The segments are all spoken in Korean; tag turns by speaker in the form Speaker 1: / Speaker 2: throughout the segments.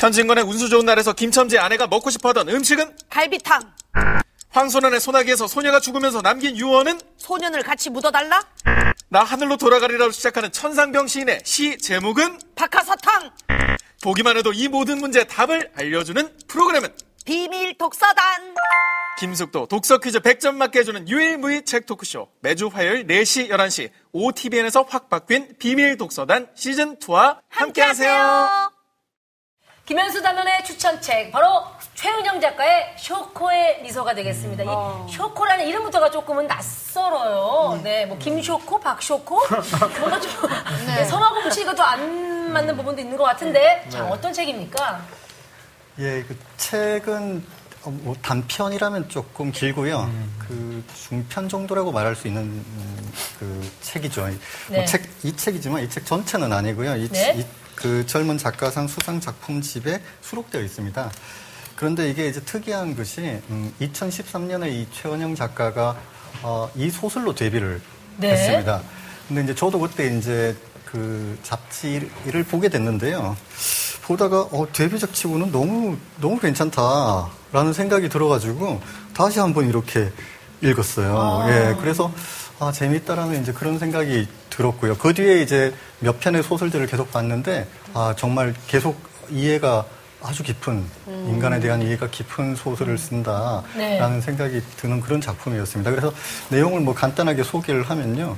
Speaker 1: 현진건의 운수 좋은 날에서 김첨지 아내가 먹고 싶어하던 음식은
Speaker 2: 갈비탕.
Speaker 1: 황소년의 소나기에서 소녀가 죽으면서 남긴 유언은
Speaker 2: 소년을 같이 묻어달라.
Speaker 1: 나 하늘로 돌아가리라로 시작하는 천상병 시인의 시 제목은
Speaker 2: 박하사탕.
Speaker 1: 보기만 해도 이 모든 문제의 답을 알려주는 프로그램은
Speaker 2: 비밀 독서단.
Speaker 1: 김숙도 독서 퀴즈 100점 맞게 해주는 유일무이 책 토크쇼 매주 화요일 4시 11시 OTBN에서 확 바뀐 비밀 독서단 시즌2와 함께하세요.
Speaker 3: 김현수 단원의 추천책 바로 최은영 작가의 쇼코의 미소가 되겠습니다. 이 쇼코라는 이름부터가 조금은 낯설어요. 네, 뭐 김쇼코, 박쇼코 뭔가 좀 네, 성하고 붙이니까 더안 맞는 부분도 있는 것 같은데 자 어떤 책입니까?
Speaker 4: 예, 그 책은 어, 뭐 단편이라면 조금 길고요. 그 중편 정도라고 말할 수 있는 음, 그 책이죠.
Speaker 3: 네.
Speaker 4: 뭐 책, 이 책이지만 이 책 전체는 아니고요. 이,
Speaker 3: 네.
Speaker 4: 이- 그 젊은 작가상 수상 작품집에 수록되어 있습니다. 그런데 이게 이제 특이한 것이 음, 2013년에 이 최원영 작가가 어, 이 소설로 데뷔를
Speaker 3: 네.
Speaker 4: 했습니다. 근데 이제 저도 그때 이제 그 잡지를 보게 됐는데요. 보다가 어, 데뷔작 치고는 너무 너무 괜찮다라는 생각이 들어가지고 다시 한번 이렇게 읽었어요. 예, 그래서 아 재밌다라는 이제 그런 생각이 들었고요. 그 뒤에 이제 몇 편의 소설들을 계속 봤는데 아 정말 계속 이해가 아주 깊은 인간에 대한 이해가 깊은 소설을 쓴다라는
Speaker 3: 네.
Speaker 4: 생각이 드는 그런 작품이었습니다. 그래서 내용을 뭐 간단하게 소개를 하면요.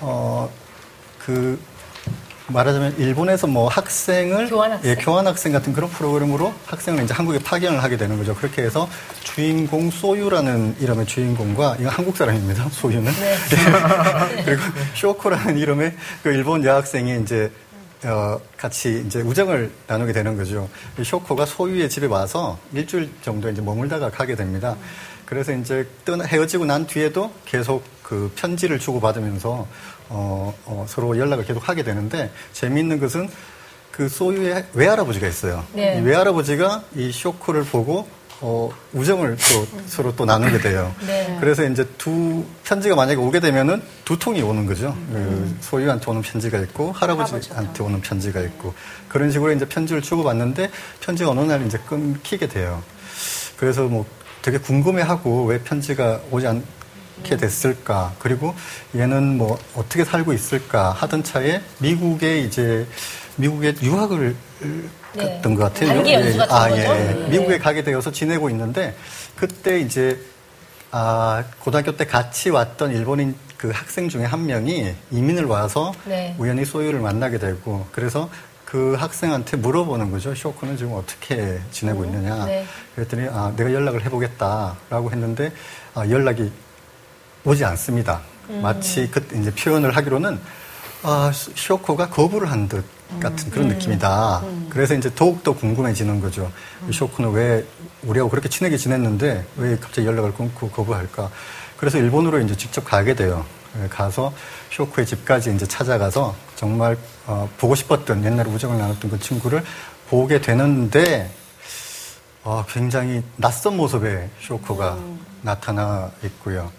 Speaker 4: 어, 그 말하자면 일본에서 뭐 학생을
Speaker 3: 교환학생?
Speaker 4: 예, 교환학생 같은 그런 프로그램으로 학생을 이제 한국에 파견을 하게 되는 거죠. 그렇게 해서 주인공 소유라는 이름의 주인공과 이건 한국 사람입니다. 소유는
Speaker 3: 네.
Speaker 4: 예. 그리고 쇼코라는 이름의 그 일본 여학생이 이제 어, 같이 이제 우정을 나누게 되는 거죠. 이 쇼코가 소유의 집에 와서 일주일 정도 이제 머물다가 가게 됩니다. 그래서 이제 떠나 헤어지고 난 뒤에도 계속 그 편지를 주고받으면서 어, 어, 서로 연락을 계속 하게 되는데 재미있는 것은 그 소유의 외할아버지가 있어요.
Speaker 3: 네.
Speaker 4: 이 외할아버지가 이 쇼코를 보고 어, 우정을 또 서로 또 나누게 돼요.
Speaker 3: 네.
Speaker 4: 그래서 이제 두 편지가 만약에 오게 되면은 두 통이 오는 거죠. 그 소유한테 오는 편지가 있고 할아버지한테 오는 편지가 있고 그런 식으로 이제 편지를 주고 받는데 편지가 어느 날 이제 끊기게 돼요. 그래서 뭐 되게 궁금해하고 왜 편지가 오지 않 게 됐을까 그리고 얘는 뭐 어떻게 살고 있을까 하던 차에 미국에 이제 미국에 유학을
Speaker 3: 네.
Speaker 4: 갔던 것 같아요.
Speaker 3: 단기 연수 같은
Speaker 4: 아,
Speaker 3: 거죠?
Speaker 4: 예.
Speaker 3: 네.
Speaker 4: 미국에 가게 되어서 지내고 있는데 그때 이제 아, 고등학교 때 같이 왔던 일본인 그 학생 중에 한 명이 이민을 와서
Speaker 3: 네.
Speaker 4: 우연히 소유를 만나게 되고 그래서 그 학생한테 물어보는 거죠. 쇼크는 지금 어떻게 지내고 있느냐.
Speaker 3: 네.
Speaker 4: 그랬더니 아, 내가 연락을 해보겠다라고 했는데 아, 연락이 오지 않습니다.
Speaker 3: 음.
Speaker 4: 마치 그 이제 표현을 하기로는 아, 쇼코가 거부를 한 듯 같은 그런
Speaker 3: 음.
Speaker 4: 느낌이다. 그래서 이제 더욱더 궁금해지는 거죠. 이 쇼코는 왜 우리하고 그렇게 친하게 지냈는데 왜 갑자기 연락을 끊고 거부할까? 그래서 일본으로 이제 직접 가게 돼요. 예, 가서 쇼코의 집까지 이제 찾아가서 정말 어, 보고 싶었던 옛날에 우정을 나눴던 그 친구를 보게 되는데 아, 굉장히 낯선 모습의 쇼코가 나타나 있고요.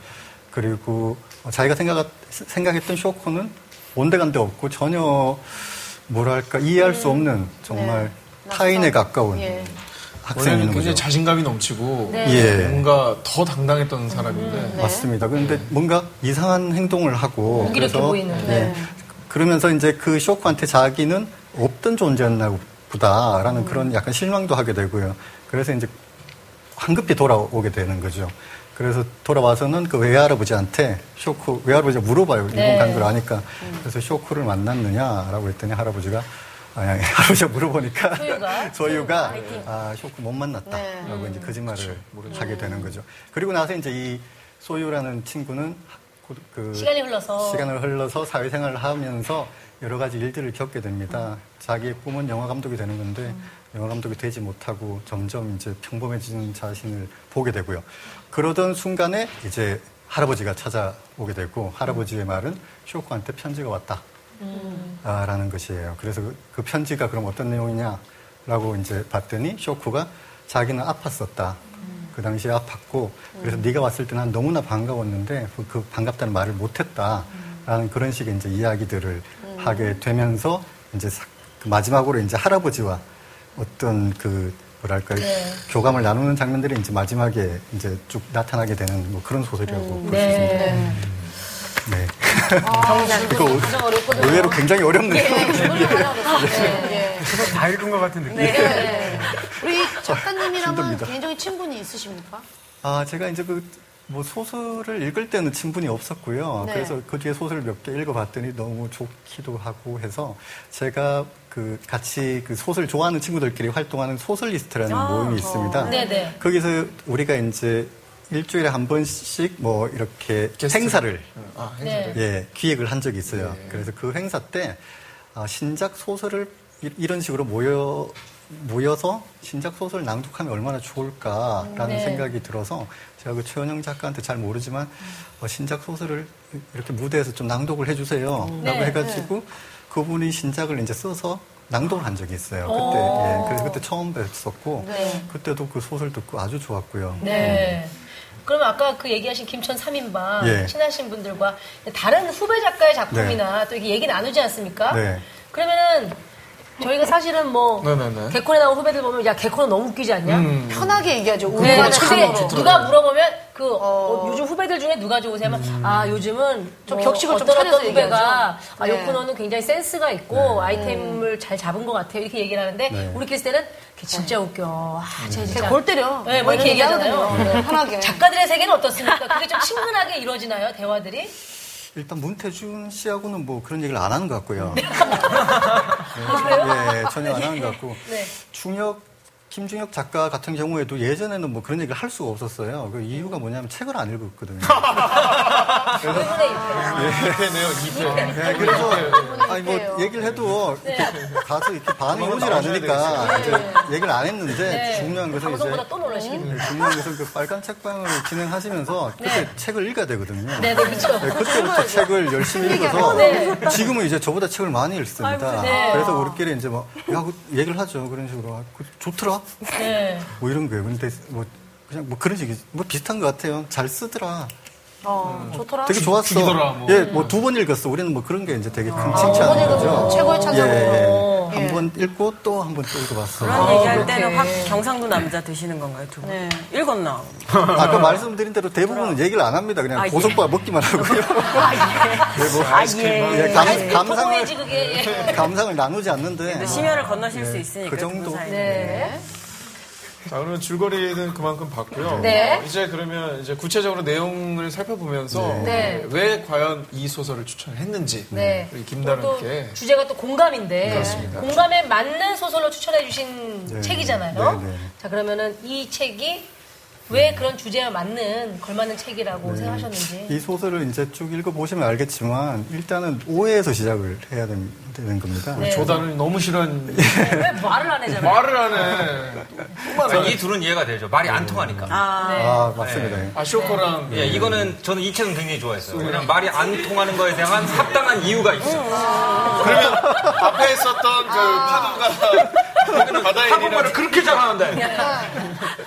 Speaker 4: 그리고 자기가 생각, 생각했던 쇼코는 온데간데 없고 전혀 뭐랄까 이해할 수 없는 정말 타인에 가까운
Speaker 2: 예.
Speaker 4: 학생인
Speaker 1: 원래는
Speaker 4: 거죠.
Speaker 1: 굉장히 자신감이 넘치고
Speaker 3: 네.
Speaker 4: 예.
Speaker 1: 뭔가 더 당당했던 사람인데
Speaker 4: 맞습니다. 그런데 뭔가 이상한 행동을 하고 그래서
Speaker 3: 보이는.
Speaker 4: 예. 그러면서 이제 그 쇼크한테 자기는 없던 존재였나 보다라는 그런 약간 실망도 하게 되고요. 그래서 이제 황급히 돌아오게 되는 거죠. 그래서 돌아와서는 그 외할아버지한테 쇼크 외할아버지가 물어봐요. 일본
Speaker 3: 네.
Speaker 4: 간걸 아니까. 그래서 쇼크를 만났느냐라고 했더니 할아버지가 아니, 할아버지가 물어보니까
Speaker 3: 소유가?
Speaker 4: 소유가. 아 쇼크 못 만났다라고
Speaker 2: 네.
Speaker 4: 이제 거짓말을 하게 되는 거죠. 그리고 나서 이제 이 소유라는 친구는 고- 그
Speaker 3: 시간이 흘러서
Speaker 4: 시간을 흘러서 사회생활을 하면서 여러 가지 일들을 겪게 됩니다. 자기의 꿈은 영화 감독이 되는 건데 영화 감독이 되지 못하고 점점 이제 평범해지는 자신을 보게 되고요. 그러던 순간에 이제 할아버지가 찾아오게 되고 할아버지의 말은 쇼코한테 편지가 왔다. 아, 라는 것이에요. 그래서 그, 그 편지가 그럼 어떤 내용이냐라고 이제 봤더니 쇼쿠가 자기는 아팠었다. 그 당시에 아팠고 그래서 네가 왔을 때난 너무나 반가웠는데 그, 그 반갑다는 말을 못했다라는 그런 식의 이제 이야기들을 하게 되면서 이제 사- 그 마지막으로 이제 할아버지와 어떤 그 뭐랄까
Speaker 3: 네.
Speaker 4: 교감을 나누는 장면들이 이제 마지막에 이제 쭉 나타나게 되는 뭐 그런 소설이라고 볼수 있습니다.
Speaker 3: 네.
Speaker 4: 네.
Speaker 3: 정리하는
Speaker 4: 이거
Speaker 3: 어렵거든요.
Speaker 4: 의외로 굉장히 어렵네요.
Speaker 5: 그거 다 읽은 것 같은 느낌.
Speaker 2: 네. 우리 작가님이랑은
Speaker 4: 힘듭니다.
Speaker 2: 개인적인 친분이 있으십니까?
Speaker 4: 아, 제가 이제 그, 뭐 소설을 읽을 때는 친분이 없었고요.
Speaker 2: 네.
Speaker 4: 그래서 그 뒤에 소설 몇 개 읽어봤더니 너무 좋기도 하고 해서 제가 그 같이 그 소설 좋아하는 친구들끼리 활동하는 소설리스트라는 모임이 있습니다.
Speaker 3: 네네.
Speaker 4: 거기서 우리가 이제 일주일에 한 번씩 뭐 이렇게 행사를
Speaker 1: 아,
Speaker 3: 네.
Speaker 4: 예, 기획을 한 적이 있어요. 그래서 그 행사 때 아, 신작 소설을 이- 이런 식으로 모여 모여서 신작 소설을 낭독하면 얼마나 좋을까라는
Speaker 3: 네.
Speaker 4: 생각이 들어서 제가 그 최원영 작가한테 잘 모르지만 어, 신작 소설을 이렇게 무대에서 좀 낭독을 해주세요.
Speaker 3: 네.
Speaker 4: 라고 해가지고 그분이 신작을 이제 써서 낭독을 한 적이 있어요. 그때
Speaker 3: 오.
Speaker 4: 예, 그래서 그때 처음 뵀었고
Speaker 3: 네.
Speaker 4: 그때도 그 소설 듣고 아주 좋았고요.
Speaker 3: 네. 그럼 아까 그 얘기하신 김천 3인방
Speaker 4: 예.
Speaker 3: 친하신 분들과 다른 후배 작가의 작품이나 또 이렇게 얘기 나누지 않습니까?
Speaker 4: 네.
Speaker 3: 그러면은 저희가 사실은 뭐
Speaker 1: 네네네.
Speaker 3: 개콘에 나온 후배들 보면 야 개콘은 너무 웃기지 않냐?
Speaker 1: 음.
Speaker 2: 편하게 얘기하죠.
Speaker 3: 네,
Speaker 2: 우리가
Speaker 3: 근데. 누가 물어보면 그 어, 요즘 후배들 중에 누가 좋으세요? 하면 아 요즘은
Speaker 2: 좀
Speaker 3: 뭐
Speaker 2: 격식을 좀 차려서
Speaker 3: 후배가. 아
Speaker 2: 네.
Speaker 3: 요코너는 굉장히 센스가 있고 아이템을 잘 잡은 것 같아요 이렇게 얘기를 하는데
Speaker 4: 네.
Speaker 3: 우리끼리 때는 걔 진짜 웃겨. 아, 쟤 진짜
Speaker 2: 골 때려.
Speaker 3: 네, 뭐 이렇게 얘기하잖아요.
Speaker 2: 네, 편하게.
Speaker 3: 작가들의 세계는 어떻습니까? 그게 좀 친근하게 이루어지나요 대화들이?
Speaker 4: 일단 문태준 씨하고는 뭐 그런 얘기를 안 하는 것 같고요. 네. 예, 전혀 안 하는 것 같고.
Speaker 3: 네.
Speaker 4: 중혁, 김중혁 작가 같은 경우에도 예전에는 뭐 그런 얘기를 할 수가 없었어요. 그 이유가 뭐냐면 책을 안 읽었거든요.
Speaker 3: 이분의 입에.
Speaker 1: 이패네요, 이패.
Speaker 4: 예, 그래서 아니 뭐 얘기를 해도 이렇게 가서 이렇게 반응이 오질 않으니까 이제 얘기를 안 했는데
Speaker 3: 네.
Speaker 4: 중요한 것은 이제
Speaker 3: 방송보다 또 놀라시겠네요.
Speaker 4: 네, 중요한 것은 그 빨간 책방을 진행하시면서 그때
Speaker 3: 네.
Speaker 4: 책을 읽어야 되거든요.
Speaker 3: 네, 네, 그렇죠.
Speaker 4: 네, 그때부터 책을 열심히 읽어서
Speaker 3: 네.
Speaker 4: 지금은 이제 저보다 책을 많이 읽습니다.
Speaker 3: 아이고, 네.
Speaker 4: 그래서 우리끼리 이제 뭐, 야, 그 얘기를 하죠. 그런 식으로. 아, 그 좋더라?
Speaker 3: 네.
Speaker 4: 뭐 이런 거예요. 근데 뭐, 그냥 뭐 그런 식이 뭐 비슷한 것 같아요. 잘 쓰더라.
Speaker 2: 어, 좋더라.
Speaker 4: 되게 좋았어.
Speaker 1: 죽이더라, 뭐.
Speaker 4: 예, 뭐 두 번 읽었어. 우리는 뭐 그런 게 이제 되게 큰
Speaker 2: 두번 읽으면
Speaker 4: 칭찬이죠.
Speaker 2: 최고의 찬사고.
Speaker 4: 예, 예.
Speaker 3: 어.
Speaker 4: 한번 읽고 또 한 번 또 읽어봤어.
Speaker 6: 그런
Speaker 4: 아,
Speaker 6: 얘기할 때는 확 경상도 남자 되시는 건가요, 두 분?
Speaker 2: 네.
Speaker 6: 읽었나?
Speaker 4: 아까 말씀드린 대로 대부분은 얘기를 안 합니다. 그냥
Speaker 6: 아, 예.
Speaker 4: 고속바 먹기만 하고요. 네, 뭐,
Speaker 6: 아, 예.
Speaker 4: 예, 감,
Speaker 3: 아이스크림
Speaker 4: 감상을,
Speaker 3: 그게. 예.
Speaker 4: 감상을 나누지 않는데.
Speaker 6: 또 심혈을 건너실 수
Speaker 4: 네,
Speaker 6: 있으니까. 그두
Speaker 4: 정도.
Speaker 3: 네.
Speaker 1: 자, 그러면 줄거리는 그만큼 봤고요.
Speaker 3: 네.
Speaker 1: 이제 그러면 이제 구체적으로 내용을 살펴보면서
Speaker 3: 네.
Speaker 1: 왜 과연 이 소설을 추천했는지
Speaker 3: 네.
Speaker 1: 김다른께
Speaker 3: 주제가 또 공감인데
Speaker 1: 그렇습니다.
Speaker 3: 공감에 맞는 소설로 추천해 주신
Speaker 4: 네.
Speaker 3: 책이잖아요.
Speaker 4: 네, 네.
Speaker 3: 자 그러면은 이 책이 왜 그런 주제와 맞는 걸맞는 책이라고
Speaker 4: 네.
Speaker 3: 생각하셨는지.
Speaker 4: 이 소설을 이제 쭉 읽어보시면 알겠지만, 일단은 오해에서 시작을 해야 된- 되는 겁니다.
Speaker 3: 네.
Speaker 1: 조단을 너무 싫어하는
Speaker 3: 왜 말을 안 해잖아요.
Speaker 1: 말을 하네.
Speaker 7: 아니, 이 둘은 이해가 되죠. 말이 안 통하니까.
Speaker 6: 아,
Speaker 3: 네.
Speaker 4: 아, 맞습니다.
Speaker 1: 아 쇼코랑
Speaker 7: 예, 이거는 저는 이 책은 굉장히 좋아했어요. 그냥 말이 안 통하는 거에 대한 합당한 이유가 있어요.
Speaker 1: 그러면 앞에 있었던 그 파도가 바다의
Speaker 7: 한국말을
Speaker 1: 일이라
Speaker 7: 그렇게 잘하는데.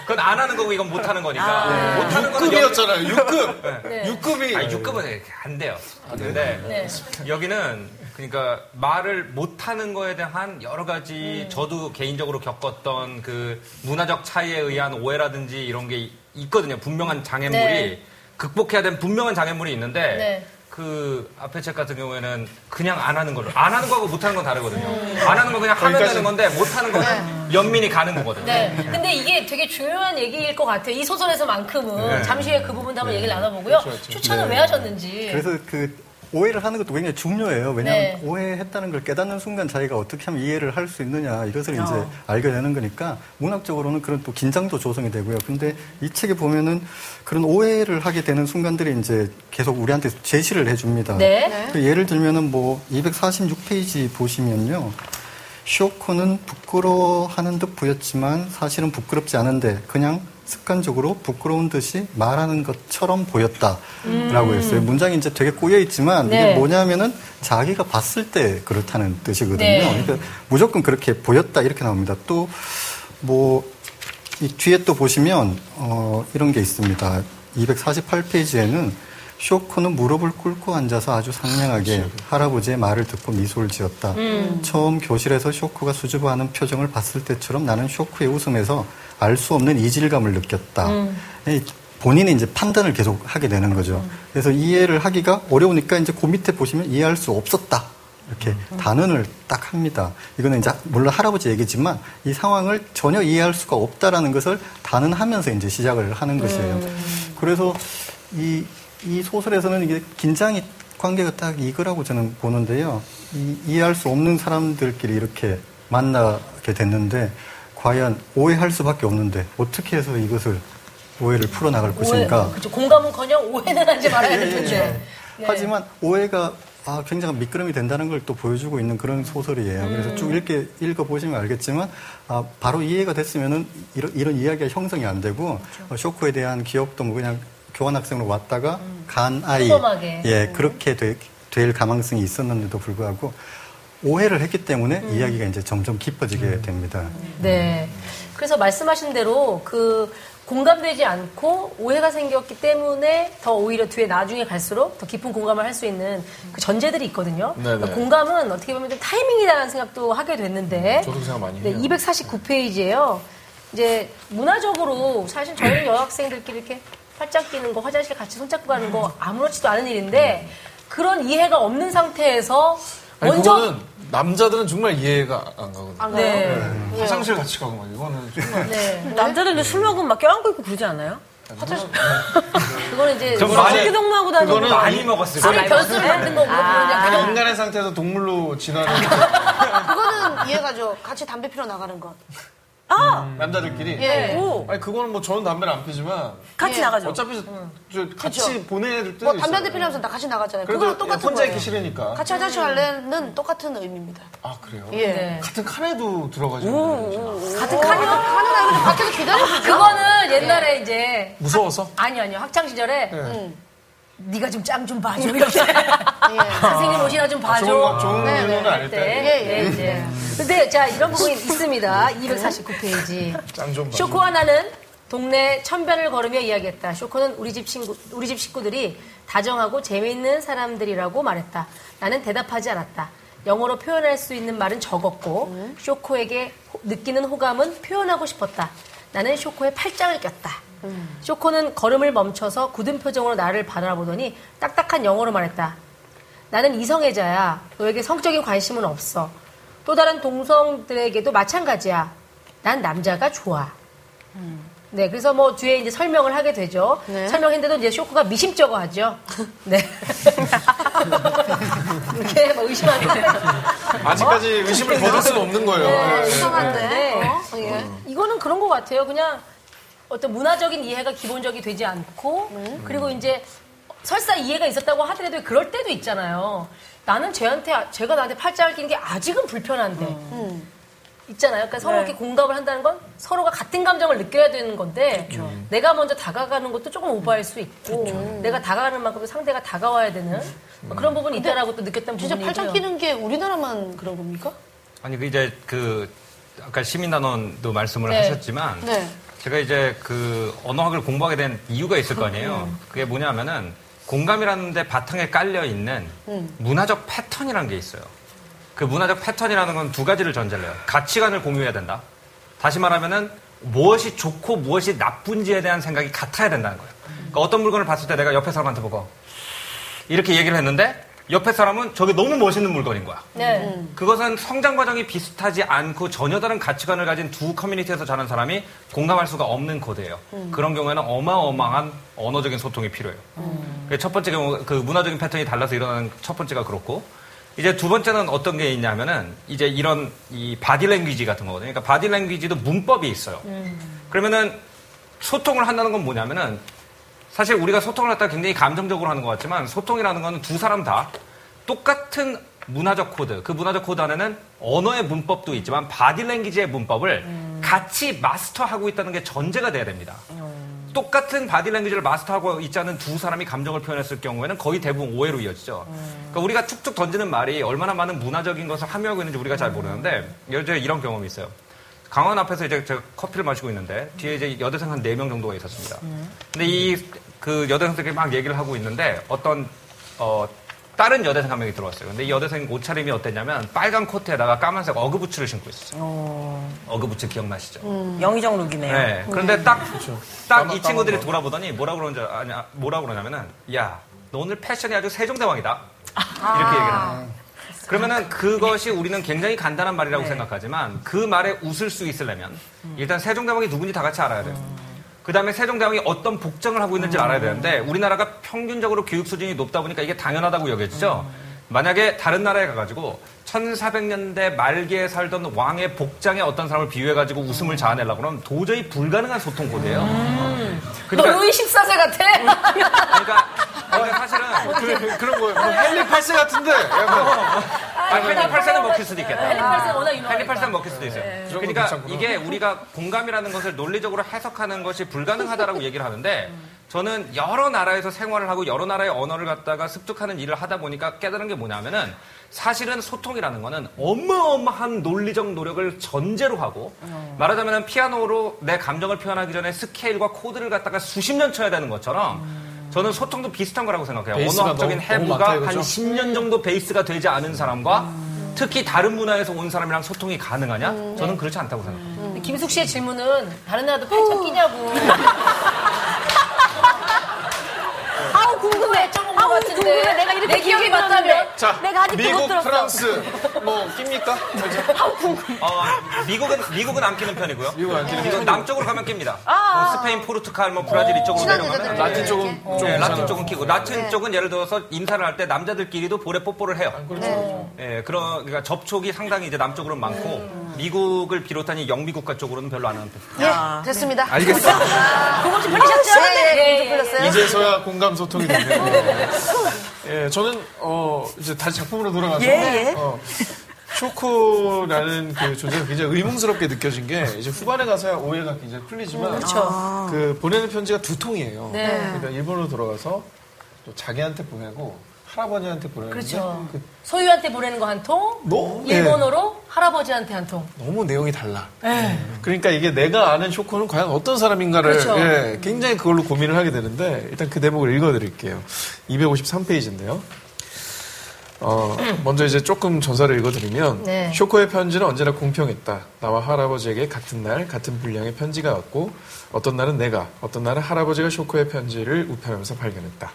Speaker 7: 그건 안 하는 거고 이건 못 하는 거니까. 못 하는 거는 여기-
Speaker 1: 6급이었잖아요. 6급.
Speaker 3: 네.
Speaker 1: 6급이
Speaker 7: 아니, 6급은 이렇게 안 돼요. 근데
Speaker 3: 네.
Speaker 7: 여기는 그러니까 말을 못하는 거에 대한 여러 가지
Speaker 3: 음.
Speaker 7: 저도 개인적으로 겪었던 그 문화적 차이에 의한 오해라든지 이런 게 있거든요. 분명한 장애물이
Speaker 3: 네.
Speaker 7: 극복해야 되는 분명한 장애물이 있는데
Speaker 3: 네.
Speaker 7: 그 앞에 책 같은 경우에는 그냥 안 하는 걸로 안 하는 거하고 못 하는 건 다르거든요.
Speaker 3: 음.
Speaker 7: 안 하는 거 그냥 하면. 되는 건데 못 하는 거는 연민이 가는 거거든요.
Speaker 3: 네. 근데 이게 되게 중요한 얘기일 것 같아요. 이 소설에서만큼은
Speaker 7: 네.
Speaker 3: 잠시 후에 그 부분도 한번 얘기를 나눠보고요. 추천을
Speaker 4: 네.
Speaker 3: 왜 하셨는지.
Speaker 4: 그래서 그 오해를 하는 것도 굉장히 중요해요. 왜냐하면
Speaker 3: 네.
Speaker 4: 오해했다는 걸 깨닫는 순간 자기가 어떻게 하면 이해를 할 수 있느냐 이것을 이제
Speaker 3: 어.
Speaker 4: 알게 되는 거니까 문학적으로는 그런 또 긴장도 조성이 되고요. 근데 이 책에 보면은 그런 오해를 하게 되는 순간들이 이제 계속 우리한테 제시를 해줍니다.
Speaker 3: 네.
Speaker 4: 그 예를 들면은 뭐 246페이지 보시면요. 쇼코는 부끄러워하는 듯 보였지만 사실은 부끄럽지 않은데 그냥 습관적으로 부끄러운 듯이 말하는 것처럼 보였다라고 했어요. 문장이 이제 되게 꼬여 있지만
Speaker 3: 음. 네.
Speaker 4: 이게 뭐냐면은 자기가 봤을 때 그렇다는 뜻이거든요.
Speaker 3: 네.
Speaker 4: 그러니까 무조건 그렇게 보였다 이렇게 나옵니다. 또 뭐 이 뒤에 또 보시면 어 이런 게 있습니다. 248페이지에는 쇼코는 무릎을 꿇고 앉아서 아주 상냥하게 할아버지의 말을 듣고 미소를 지었다. 처음 교실에서 쇼코가 수줍어하는 표정을 봤을 때처럼 나는 쇼코의 웃음에서 알 수 없는 이질감을 느꼈다. 이 본인이 이제 판단을 계속 하게 되는 거죠. 그래서 이해를 하기가 어려우니까 이제 그 밑에 보시면 이해할 수 없었다. 이렇게 단언을 딱 합니다. 이거는 이제 물론 할아버지 얘기지만 이 상황을 전혀 이해할 수가 없다라는 것을 단언하면서 이제 시작을 하는 것이에요. 그래서 이, 이 소설에서는 이게 긴장이 관계가 딱 이거라고 저는 보는데요. 이, 이해할 수 없는 사람들끼리 이렇게 만나게 됐는데 과연 오해할 수밖에 없는데 어떻게 해서 이것을 오해를 풀어나갈 것인가.
Speaker 3: 그렇죠. 공감은커녕 오해는 하지 말아야 될 텐데. 네.
Speaker 4: 예, 하지만 오해가 아, 굉장한 미끄럼이 된다는 걸 또 보여주고 있는 그런 소설이에요. 그래서 쭉 읽게, 읽어보시면 알겠지만, 아, 바로 이해가 됐으면은 이런, 이런 이야기가 형성이 안 되고, 어, 쇼크에 대한 기억도 뭐 그냥 교환학생으로 왔다가 간 아이. 예, 그렇게 되- 될 가망성이 있었는데도 불구하고, 오해를 했기 때문에 이야기가 이제 점점 깊어지게 됩니다.
Speaker 3: 네. 그래서 말씀하신 대로 그 공감되지 않고 오해가 생겼기 때문에 더 오히려 뒤에 나중에 갈수록 더 깊은 공감을 할 수 있는 그 전제들이 있거든요.
Speaker 1: 네네.
Speaker 3: 그러니까 공감은 어떻게 보면 좀 타이밍이라는 생각도 하게 됐는데.
Speaker 1: 저도 그 생각 많이
Speaker 3: 네,
Speaker 1: 해요.
Speaker 3: 249페이지예요. 이제 문화적으로 사실 저희 여학생들끼리 이렇게 팔짱 끼는 거, 화장실 같이 손잡고 가는 거 아무렇지도 않은 일인데 그런 이해가 없는 상태에서
Speaker 1: 아니,
Speaker 3: 먼저
Speaker 1: 그거는 남자들은 정말 이해가 안 가거든요.
Speaker 2: 안 가요?
Speaker 3: 네.
Speaker 1: 화장실 같이 가고 막 이거는 정말
Speaker 3: 네.
Speaker 6: 남자들도 술 먹으면 막 껴안고 있고 그러지 않아요?
Speaker 3: 그거는 이제 좀뭐
Speaker 6: 동무하고 다니고
Speaker 1: 그거는
Speaker 7: 많이
Speaker 3: 술에
Speaker 7: 거예요.
Speaker 3: 변수를 만든 거고
Speaker 6: 아.
Speaker 3: 그냥
Speaker 1: 인간의 상태에서 동물로 진화하는
Speaker 2: 그거는 이해가죠. 같이 담배 피러 나가는 것.
Speaker 1: 남자들끼리.
Speaker 2: 예.
Speaker 6: 오,
Speaker 1: 아니 그거는 뭐 저는 담배를 안 피지만
Speaker 6: 같이
Speaker 2: 예.
Speaker 6: 나가죠.
Speaker 1: 어차피 저 같이
Speaker 2: 그쵸.
Speaker 1: 보내야 될 때도
Speaker 2: 뭐 담배
Speaker 1: 있어요.
Speaker 2: 한대 피려면서 다 같이 나가잖아요.
Speaker 1: 그래도
Speaker 2: 그거랑 똑같은
Speaker 1: 혼자
Speaker 2: 거예요.
Speaker 1: 있기 싫으니까.
Speaker 2: 같이 화장실 갈래는 똑같은 의미입니다.
Speaker 1: 아 그래요?
Speaker 2: 예.
Speaker 3: 네.
Speaker 1: 같은 칸에도 들어가지고
Speaker 3: 같은 칸이요?
Speaker 2: 가는 아이들 밖에서 기다려주죠.
Speaker 3: 그거는 옛날에 이제
Speaker 1: 무서워서?
Speaker 3: 아니요 아니요 학창 시절에
Speaker 1: 네.
Speaker 3: 네가 좀 짱 좀 봐줘 이렇게
Speaker 2: 예.
Speaker 3: 선생님 옷이나 좀 봐줘.
Speaker 1: 좋은 거- 좋은
Speaker 2: 네,
Speaker 1: 의도는
Speaker 2: 네.
Speaker 1: 아닐 때.
Speaker 3: 네,
Speaker 2: 예, 예.
Speaker 3: 네, 이제. 근데 자 이런 부분이 있습니다. 249페이지.
Speaker 1: 짱좀
Speaker 3: 쇼코와 나는 동네 천변을 걸으며 이야기했다. 쇼코는 우리 집 친구, 우리 집 식구들이 다정하고 재미있는 사람들이라고 말했다. 나는 대답하지 않았다. 영어로 표현할 수 있는 말은 적었고 쇼코에게 호- 느끼는 호감은 표현하고 싶었다. 나는 쇼코의 팔짱을 꼈다. 쇼코는 걸음을 멈춰서 굳은 표정으로 나를 바라보더니 딱딱한 영어로 말했다. 나는 이성애자야. 너에게 성적인 관심은 없어. 또 다른 동성들에게도 마찬가지야. 난 남자가 좋아. 네, 그래서 뭐 뒤에 이제 설명을 하게 되죠.
Speaker 2: 네.
Speaker 3: 설명했는데도 이제 쇼크가 미심쩍어 하죠. 네. 이렇게 뭐 의심하는데.
Speaker 1: 아직까지 의심을 거둘 수는 없는 거예요. 네.
Speaker 2: 이상한데.
Speaker 3: 네.
Speaker 2: 어? 예.
Speaker 3: 이거는 그런 것 같아요. 그냥 어떤 문화적인 이해가 기본적이 되지 않고 그리고 이제 설사 이해가 있었다고 하더라도 그럴 때도 있잖아요. 나는 쟤한테 제가 나한테 팔짱을 끼는 게 아직은 불편한데 있잖아요. 그러니까 서로
Speaker 6: 네.
Speaker 3: 이렇게 공감을 한다는 건 서로가 같은 감정을 느껴야 되는 건데 내가 먼저 다가가는 것도 조금 오버할 수 있고 내가 다가가는 만큼 상대가 다가와야 되는 뭐 그런 부분이 있다라고 또 느꼈던
Speaker 2: 진짜
Speaker 3: 부분이고요.
Speaker 2: 팔짱 끼는 게 우리나라만 그런 겁니까?
Speaker 7: 아니 그 이제 그 아까 시민단원도 말씀을
Speaker 3: 네.
Speaker 7: 하셨지만
Speaker 2: 네.
Speaker 7: 제가 이제 그 언어학을 공부하게 된 이유가 있을 거 아니에요. 그게 뭐냐면은 공감이라는 데 바탕에 깔려 있는 문화적 패턴이라는 게 있어요. 그 문화적 패턴이라는 건 두 가지를 전제를 해요. 가치관을 공유해야 된다. 다시 말하면은 무엇이 좋고 무엇이 나쁜지에 대한 생각이 같아야 된다는 거예요. 그러니까 어떤 물건을 봤을 때 내가 옆에 사람한테 보고 이렇게 얘기를 했는데 옆에 사람은 저게 너무 멋있는 물건인 거야.
Speaker 3: 네.
Speaker 7: 그것은 성장 과정이 비슷하지 않고 전혀 다른 가치관을 가진 두 커뮤니티에서 자란 사람이 공감할 수가 없는 코드예요. 그런 경우에는 어마어마한 언어적인 소통이 필요해요. 그첫 번째 경우 그 문화적인 패턴이 달라서 일어나는 첫 번째가 그렇고 이제 두 번째는 어떤 게 있냐면은 이제 이런 이 바디랭귀지 같은 거거든요. 그러니까 바디랭귀지도 문법이 있어요. 그러면은 소통을 한다는 건 뭐냐면은 사실 우리가 소통을 했다 굉장히 감정적으로 하는 것 같지만 소통이라는 거는 두 사람 다 똑같은 문화적 코드, 그 문화적 코드 안에는 언어의 문법도 있지만 바디랭귀지의 문법을 같이 마스터하고 있다는 게 전제가 돼야 됩니다. 똑같은 바디랭귀지를 마스터하고 있지 않은 두 사람이 감정을 표현했을 경우에는 거의 대부분 오해로 이어지죠. 그러니까 우리가 툭툭 던지는 말이 얼마나 많은 문화적인 것을 함유하고 있는지 우리가 잘 모르는데 예를 들어 이런 경험이 있어요. 강원 앞에서 이제 제가 커피를 마시고 있는데 뒤에 이제 여대생 한 네 명 정도가 있었습니다. 근데 이 그 여대생들끼리 막 얘기를 하고 있는데 어떤 어 다른 여대생 한 명이 들어왔어요. 근데 이 여대생 옷차림이 어땠냐면 빨간 코트에다가 까만색 어그부츠를 신고 있었어요. 어그부츠 기억나시죠?
Speaker 6: 영의정 룩이네요.
Speaker 7: 네. 그런데 딱, 딱 이 친구들이
Speaker 1: 거.
Speaker 7: 돌아보더니 뭐라 그러는지 아냐, 뭐라 그러냐면은, 야, 너 오늘 패션이 아주 세종대왕이다. 이렇게 얘기를 해요. 그러면은 그것이 우리는 굉장히 간단한 말이라고 생각하지만 그 말에 웃을 수 있으려면 일단 세종대왕이 누군지 다 같이 알아야 돼요. 그 다음에 세종대왕이 어떤 복장을 하고 있는지 알아야 되는데 우리나라가 평균적으로 교육 수준이 높다 보니까 이게 당연하다고 여겨지죠. 만약에 다른 나라에 가가지고 1400년대 말기에 살던 왕의 복장에 어떤 사람을 비유해가지고 웃음을 자아내려고 그러면 도저히 불가능한 소통 고대예요.
Speaker 3: 너
Speaker 7: 그러니까,
Speaker 3: 루이 14세 같아?
Speaker 7: 그러니까, 그러니까 사실은
Speaker 1: 그, 그런 거예요. 뭐 헨리 8세 같은데. 약간.
Speaker 7: 아니, 헨리 8세는 먹힐 수도 있겠다.
Speaker 3: 헨리 8세 워낙 유명하니까.
Speaker 7: 헨리 8세는 먹힐 수도 있어요.
Speaker 1: 그 정도
Speaker 7: 그러니까. 이게 우리가 공감이라는 것을 논리적으로 해석하는 것이 불가능하다라고 얘기를 하는데 저는 여러 나라에서 생활을 하고 여러 나라의 언어를 갖다가 습득하는 일을 하다 보니까 깨달은 게 뭐냐면은 사실은 소통이라는 거는 어마어마한 논리적 노력을 전제로 하고 말하자면 피아노로 내 감정을 표현하기 전에 스케일과 코드를 갖다가 수십 년 쳐야 되는 것처럼 저는 소통도 비슷한 거라고 생각해요. 언어학적인 해부가 한
Speaker 1: 이거죠?
Speaker 7: 10년 정도 베이스가 되지 않은 사람과 특히 다른 문화에서 온 사람이랑 소통이 가능하냐? 저는 그렇지 않다고 생각해요.
Speaker 3: 김숙 씨의 질문은 다른 나라도 팔짱 끼냐고. 兔兔奶 것
Speaker 6: 아우
Speaker 3: 같은데.
Speaker 6: 궁금해. 내가 이렇게
Speaker 3: 내 기억이. 맞다면.
Speaker 1: 자,
Speaker 6: 내가 아직도 못
Speaker 1: 미국,
Speaker 6: 들었어.
Speaker 1: 프랑스, 뭐, 낍니까?
Speaker 7: 어, 미국은 미국은 안 끼는 편이고요.
Speaker 1: 미국은 안 끼는
Speaker 7: 미국은 남쪽으로 가면 낍니다. 뭐 스페인, 포르투갈, 뭐 브라질 이쪽으로
Speaker 2: 친한
Speaker 7: 내려가면.
Speaker 1: 라틴 쪽은 좀
Speaker 7: 네, 라틴. 쪽은 끼고 라틴 쪽은 예를 들어서 인사를 할 때 남자들끼리도 볼에 뽀뽀를 해요. 네, 그런 그러니까 접촉이 상당히 이제 남쪽으로 많고 미국을 비롯한 이 영미국가 쪽으로는 별로 안 하는 편.
Speaker 2: 예, 됐습니다.
Speaker 1: 알겠어.
Speaker 3: 그거 좀 풀리셨죠?
Speaker 2: 예, 예,
Speaker 3: 예,
Speaker 2: 좀 풀렸어요.
Speaker 1: 이제서야 공감 소통이 되네요. 예, 저는 어 이제 다시 작품으로 돌아가서
Speaker 6: 예, 예.
Speaker 1: 어, 쇼코라는 그 존재가 굉장히 의문스럽게 느껴진 게 이제 후반에 가서야 오해가 굉장히 풀리지만 그 보내는 편지가 두 통이에요.
Speaker 3: 네.
Speaker 1: 그러니까 일본으로 돌아가서 또 자기한테 보내고 할아버지한테 보내는데
Speaker 3: 그렇죠.
Speaker 1: 그
Speaker 3: 소유한테 보내는 거 한 통,
Speaker 1: 너무
Speaker 3: 일본어로 할아버지한테 한 통.
Speaker 1: 너무 내용이 달라. 그러니까 이게 내가 아는 쇼코는 과연 어떤 사람인가를
Speaker 3: 그렇죠.
Speaker 1: 예, 굉장히 그걸로 고민을 하게 되는데 일단 그 대목을 읽어드릴게요. 253페이지인데요. 어, 먼저 이제 조금 전사를 읽어드리면
Speaker 3: 네.
Speaker 1: 쇼코의 편지는 언제나 공평했다. 나와 할아버지에게 같은 날 같은 분량의 편지가 왔고 어떤 날은 내가 어떤 날은 할아버지가 쇼코의 편지를 우편하면서 발견했다.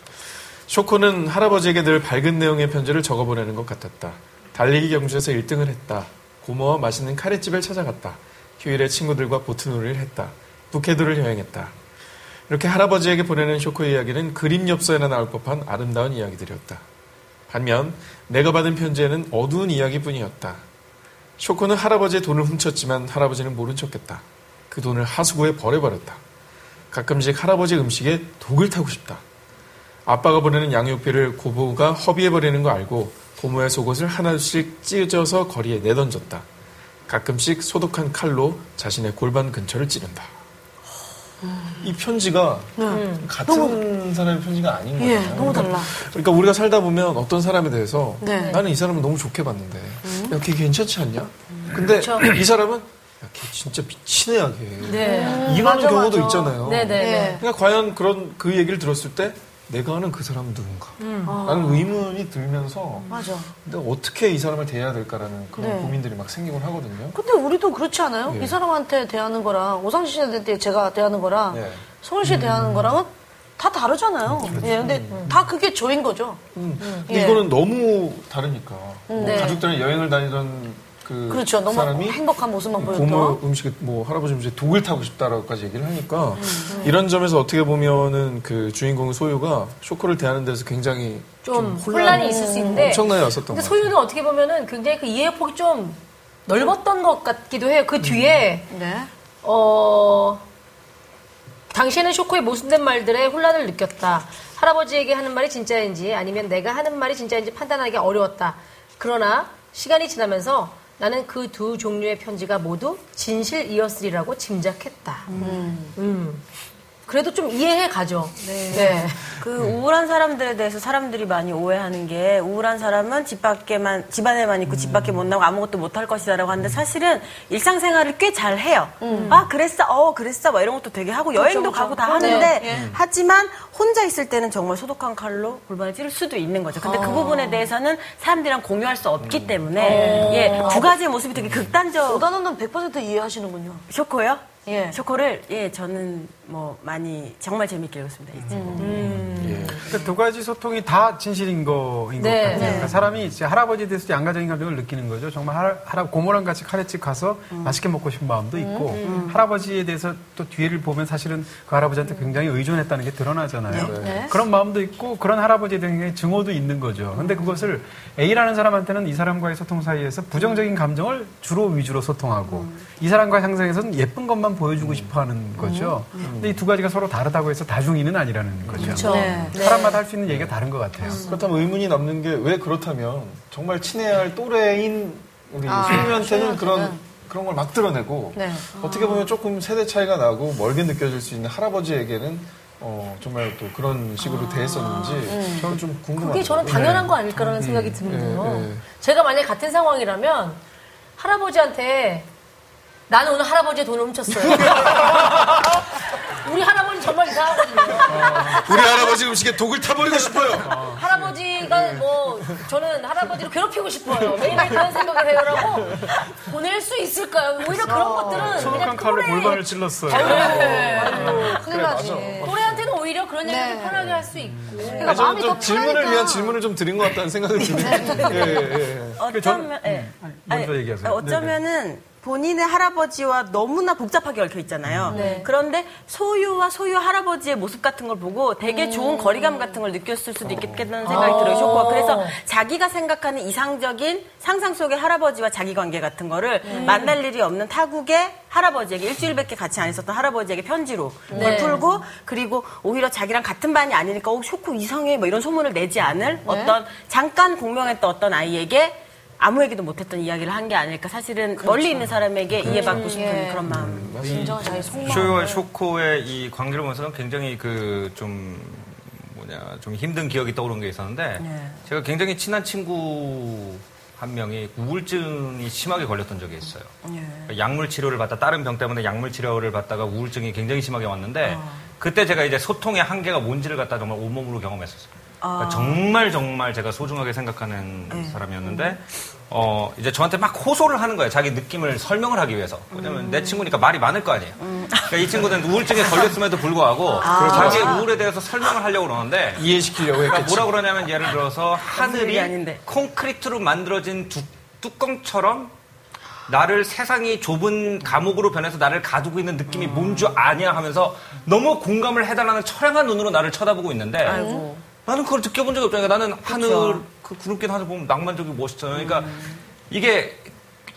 Speaker 1: 쇼코는 할아버지에게 늘 밝은 내용의 편지를 적어보내는 것 같았다. 달리기 경주에서 1등을 했다. 고모와 맛있는 카레집을 찾아갔다. 휴일에 친구들과 보트놀이를 했다. 북해도를 여행했다. 이렇게 할아버지에게 보내는 쇼코의 이야기는 그림 엽서에나 나올 법한 아름다운 이야기들이었다. 반면 내가 받은 편지에는 어두운 이야기뿐이었다. 쇼코는 할아버지의 돈을 훔쳤지만 할아버지는 모른 척했다. 그 돈을 하수구에 버려버렸다. 가끔씩 할아버지 음식에 독을 타고 싶다. 아빠가 보내는 양육비를 고모가 허비해버리는 거 알고 고모의 속옷을 하나씩 찢어서 거리에 내던졌다. 가끔씩 소독한 칼로 자신의 골반 근처를 찌른다. 이 편지가 같은 사람의 편지가 아닌 거예요.
Speaker 2: 예, 너무 달라.
Speaker 1: 그러니까 우리가 살다 보면 어떤 사람에 대해서
Speaker 2: 네.
Speaker 1: 나는 이 사람을 너무 좋게 봤는데 야, 걔 괜찮지 않냐? 근데 이 사람은 야, 걔 진짜 미친 애야, 걔.
Speaker 3: 네.
Speaker 1: 이러는
Speaker 2: 맞아,
Speaker 1: 경우도
Speaker 2: 맞아.
Speaker 1: 있잖아요.
Speaker 3: 네, 네, 네.
Speaker 1: 그러니까 과연 그런 그 얘기를 들었을 때 내가 아는 그 사람은 누군가? 라는 의문이 들면서
Speaker 2: 맞아.
Speaker 1: 근데 어떻게 이 사람을 대해야 될까라는 그런
Speaker 2: 네.
Speaker 1: 고민들이 막 생기곤 하거든요.
Speaker 2: 근데 우리도 그렇지 않아요?
Speaker 1: 예.
Speaker 2: 이 사람한테 대하는 거랑 오상진 씨한테 제가 대하는 거랑
Speaker 1: 예.
Speaker 2: 성훈 씨 대하는 거랑은 다 다르잖아요. 예, 근데 다 그게 저인 거죠.
Speaker 1: 근데
Speaker 2: 예.
Speaker 1: 이거는 너무 다르니까 뭐
Speaker 3: 네.
Speaker 1: 가족들은 여행을 다니던 그
Speaker 2: 그렇죠. 너무
Speaker 1: 사람이
Speaker 2: 행복한 모습만
Speaker 1: 고모
Speaker 2: 보였던.
Speaker 1: 음식에 뭐 할아버지 음식에 독을 타고 싶다라고까지 얘기를 하니까
Speaker 2: 음,
Speaker 1: 이런 점에서 어떻게 보면은 그 주인공의 소유가 쇼코를 대하는 데서 굉장히
Speaker 3: 좀
Speaker 1: 혼란이
Speaker 3: 혼란이 있을 수 있는데.
Speaker 1: 엄청나게 왔었던
Speaker 3: 근데
Speaker 1: 것
Speaker 3: 소유는 어떻게 보면은 굉장히 그 이해 폭이 좀 넓었던 것 같기도 해요. 그 뒤에,
Speaker 2: 네.
Speaker 3: 어, 당시에는 쇼코의 모순된 말들에 혼란을 느꼈다. 할아버지에게 하는 말이 진짜인지 아니면 내가 하는 말이 진짜인지 판단하기 어려웠다. 그러나 시간이 지나면서 나는 그 두 종류의 편지가 모두 진실이었으리라고 짐작했다. 음. 그래도 좀 이해해 가죠. 네.
Speaker 6: 그 우울한 사람들에 대해서 사람들이 많이 오해하는 게 우울한 사람은 집 밖에만 집 안에만 있고 집 밖에 못 나고 아무것도 못 할 것이다라고 하는데 사실은 일상생활을 꽤 잘 해요. 아 그랬어, 어 그랬어, 뭐 이런 것도 되게 하고 여행도 가고 다 하는데 하지만 혼자 있을 때는 정말 소독한 칼로 골반을 찌를 수도 있는 거죠. 근데 그 부분에 대해서는 사람들이랑 공유할 수 없기 때문에 예, 두 가지의 모습이 되게 극단적.
Speaker 2: 오단어는 100% 이해하시는군요.
Speaker 6: 쇼코요?
Speaker 2: 예.
Speaker 6: 쇼코를 예 저는 뭐 많이 정말 재밌게 읽었습니다. 이 책.
Speaker 5: 그러니까 두 가지 소통이 다 진실인 거인
Speaker 3: 네.
Speaker 5: 것 같아요. 그러니까 사람이 이제 할아버지에 대해서 양가적인 감정을 느끼는 거죠. 정말 할- 할아, 고모랑 같이 카레집 가서 맛있게 먹고 싶은 마음도 있고 할아버지에 대해서 또 뒤를 보면 사실은 그 할아버지한테 굉장히 의존했다는 게 드러나잖아요. 그런 마음도 있고 그런 할아버지에 대한 증오도 있는 거죠. 근데 그것을 A라는 사람한테는 이 사람과의 소통 사이에서 부정적인 감정을 주로 위주로 소통하고 이 사람과의 상상에서는 예쁜 것만 보여주고 싶어 하는 거죠. 근데 이 두 가지가 서로 다르다고 해서 다중이는 아니라는 거죠.
Speaker 6: 네.
Speaker 5: 사람마다 할 수 있는 얘기가 다른 것 같아요.
Speaker 1: 그렇다면 의문이 남는 게 왜 그렇다면 정말 친해야 할 또래인 우리 소유한테는 그런 그런 걸 막 드러내고
Speaker 2: 네.
Speaker 1: 어떻게 보면 조금 세대 차이가 나고 멀게 느껴질 수 있는 할아버지에게는 어, 정말 또 그런 식으로 대했었는지 저는 좀 궁금하고
Speaker 3: 그게 저는 당연한 거 아닐까라는 생각이 들거든요.
Speaker 1: 네, 네.
Speaker 3: 제가 만약 같은 상황이라면 할아버지한테 나는 오늘 할아버지의 돈을 훔쳤어요. 우리 할아버지 정말 이상하거든요.
Speaker 1: 우리 할아버지 음식에 독을 타버리고 싶어요.
Speaker 3: 할아버지가 뭐 저는 할아버지를 괴롭히고 싶어요. 매일매일 그런 생각을 해요라고 보낼 수 있을까요? 오히려 그런 것들은
Speaker 5: 소독한
Speaker 3: 그냥
Speaker 5: 칼로 골반을 찔렀어요.
Speaker 2: 큰일 나지.
Speaker 3: 또래한테는 오히려 그런 얘기를
Speaker 2: 네.
Speaker 3: 좀 편하게 할 수 있고.
Speaker 2: 그러니까
Speaker 1: 저는
Speaker 2: 마음이 좀더
Speaker 1: 질문을. 위한 질문을 좀 드린 것 같다는 생각이 드네요. 예, 예, 예.
Speaker 6: 어쩌면 예.
Speaker 5: 먼저
Speaker 6: 아니,
Speaker 5: 얘기하세요.
Speaker 6: 어쩌면은 본인의 할아버지와 너무나 복잡하게 얽혀 있잖아요.
Speaker 3: 네.
Speaker 6: 그런데 소유와 소유 할아버지의 모습 같은 걸 보고 되게 좋은 거리감 같은 걸 느꼈을 수도 있겠다는 생각이 들어요. 쇼코가. 그래서 자기가 생각하는 이상적인 상상 속의 할아버지와 자기 관계 같은 거를 만날 일이 없는 타국의 할아버지에게 일주일밖에 같이 안 있었던 할아버지에게 편지로 그걸
Speaker 3: 네.
Speaker 6: 풀고 그리고 오히려 자기랑 같은 반이 아니니까 어, 쇼코 이상해 뭐 이런 소문을 내지 않을 어떤 잠깐 공명했던 어떤 아이에게 아무 얘기도 못했던 이야기를 한 게 아닐까. 사실은 멀리 있는 사람에게 이해받고 싶은
Speaker 2: 예.
Speaker 6: 그런 마음.
Speaker 2: 진정한 자기 속마음.
Speaker 7: 쇼와 쇼코의 이 관계를 보면서는 굉장히 그 좀 뭐냐 좀 힘든 기억이 떠오른 게 있었는데
Speaker 6: 네.
Speaker 7: 제가 굉장히 친한 친구 한 명이 우울증이 심하게 걸렸던 적이 있어요. 그러니까 약물 치료를 받다 다른 병 때문에 약물 치료를 받다가 우울증이 굉장히 심하게 왔는데 그때 제가 이제 소통의 한계가 뭔지를 갖다 정말 온몸으로 경험했었어요. 그러니까 정말 정말 제가 소중하게 생각하는 사람이었는데 어 이제 저한테 막 호소를 하는 거예요. 자기 느낌을 설명을 하기 위해서. 왜냐면 내 친구니까 말이 많을 거 아니에요. 그러니까 이 친구는 우울증에 걸렸음에도 불구하고 자기의 우울에 대해서 설명을 하려고 그러는데
Speaker 1: 이해시키려고
Speaker 7: 그러니까
Speaker 1: 했겠지.
Speaker 7: 뭐라 그러냐면 예를 들어서 하늘이
Speaker 6: 일이 아닌데.
Speaker 7: 콘크리트로 만들어진 두- 뚜껑처럼 나를 세상이 좁은 감옥으로 변해서 나를 가두고 있는 느낌이 뭔줄 아냐 하면서 너무 공감을 해달라는 처량한 눈으로 나를 쳐다보고 있는데
Speaker 6: 아이고.
Speaker 7: 나는 그걸 느껴본 적이 없잖아요. 나는 하늘 그 구름빛 하늘 보면 낭만적이고 멋있잖아요. 그러니까 이게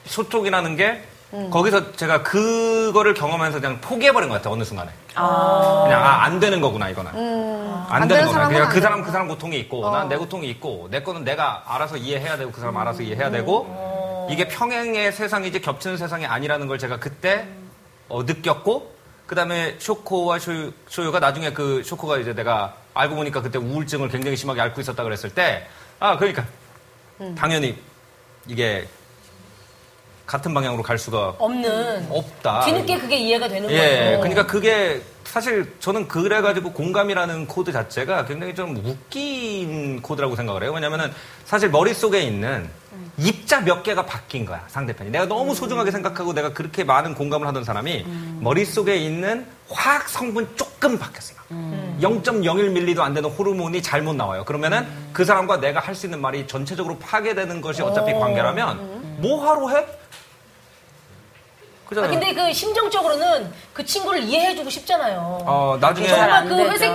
Speaker 7: 소통이라는 게 거기서 제가 그거를 경험하면서 그냥 포기해버린 것 같아요. 어느 순간에. 그냥 아, 안 되는 거구나 이거는. 안,
Speaker 2: 안
Speaker 7: 되는 거구나. 그냥 안그 사람 그 사람 고통이 있고 난내 고통이 있고 내 거는 내가 알아서 이해해야 되고 그 사람 알아서 이해해야 되고 이게 평행의 세상이지 겹치는 세상이 아니라는 걸 제가 그때 어, 느꼈고 그 다음에 쇼코와 쇼, 쇼요가 나중에 그 쇼코가 이제 내가 알고 보니까 그때 우울증을 굉장히 심하게 앓고 있었다 그랬을 때 아 그러니까 당연히 이게 같은 방향으로 갈 수가
Speaker 3: 없는
Speaker 7: 없다.
Speaker 3: 뒤늦게 그게 이해가 되는
Speaker 7: 예,
Speaker 3: 거예요.
Speaker 7: 그러니까 그게 사실 저는 그래가지고 공감이라는 코드 자체가 굉장히 좀 웃긴 코드라고 생각을 해요. 왜냐면은 사실 머릿속에 있는 입자 몇 개가 바뀐 거야, 상대편이. 내가 너무 소중하게 생각하고 내가 그렇게 많은 공감을 하던 사람이 머릿속에 있는 화학 성분 조금 바뀌었어요. 0.01밀리도 안 되는 호르몬이 잘못 나와요. 그러면은 그 사람과 내가 할 수 있는 말이 전체적으로 파괴되는 것이 어차피 관계라면 뭐하러 해?
Speaker 3: 아,
Speaker 7: 그잖아요.
Speaker 3: 근데 그 심정적으로는 그 친구를 이해해주고 싶잖아요.
Speaker 7: 어, 나중에
Speaker 6: 잘
Speaker 3: 정말
Speaker 6: 안
Speaker 3: 그. 회색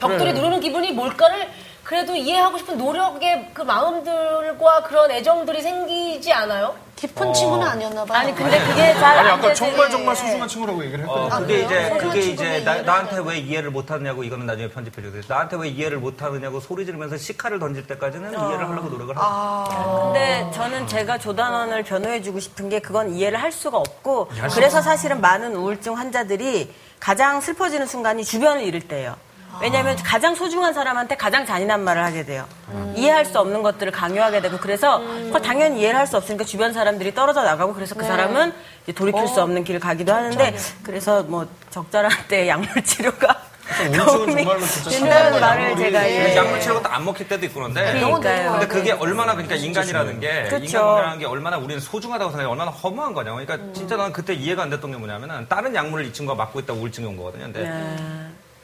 Speaker 3: 벽돌이 누르는 기분이 뭘까를 그래도 이해하고 싶은 노력의 그 마음들과 그런 애정들이 생기지 않아요?
Speaker 2: 깊은 친구는 아니었나 봐요.
Speaker 6: 아니 근데 그게 잘
Speaker 1: 아니
Speaker 6: 안
Speaker 1: 아까. 정말 정말 소중한 친구라고 얘기를
Speaker 7: 어,
Speaker 1: 했거든요.
Speaker 7: 그게 이제
Speaker 2: 소중한
Speaker 7: 그게 이제 나,
Speaker 2: 이해를
Speaker 7: 나한테 왜 이해를 못하느냐고 이거는 나중에 편집해 주세요. 나한테 왜 이해를 못하느냐고 소리 지르면서 시카를 던질 때까지는 이해를 하려고 노력을 하고.
Speaker 6: 근데 저는 제가 조단원을 변호해주고 싶은 게 그건 이해를 할 수가 없고 그래서 사실은 많은 우울증 환자들이 가장 슬퍼지는 순간이 주변을 잃을 때예요. 왜냐하면 가장 소중한 사람한테 가장 잔인한 말을 하게 돼요. 이해할 수 없는 것들을 강요하게 되고 그래서 그걸 당연히 이해를 할 수 없으니까 주변 사람들이 떨어져 나가고 그래서 그 사람은 이제 돌이킬 수 없는 길을 가기도 하는데 그래서 뭐 적절한 때 약물 치료가
Speaker 1: 진짜
Speaker 6: 된다는 말을. 제가
Speaker 7: 그
Speaker 6: 예.
Speaker 7: 약물 치료가 또안 먹힐 때도 있고 그런데
Speaker 6: 그러니까요.
Speaker 7: 근데 그게 얼마나 그러니까 인간이라는 게
Speaker 6: 그쵸.
Speaker 7: 인간이라는 게 얼마나 우리는 소중하다고 생각해 얼마나 허무한 거냐. 그러니까
Speaker 6: 음.
Speaker 7: 진짜 나는 그때 이해가 안 됐던 게 뭐냐면은 다른 약물을 이 친구가 맞고 있다고 우울증이 온 거거든요. 근데
Speaker 6: 네.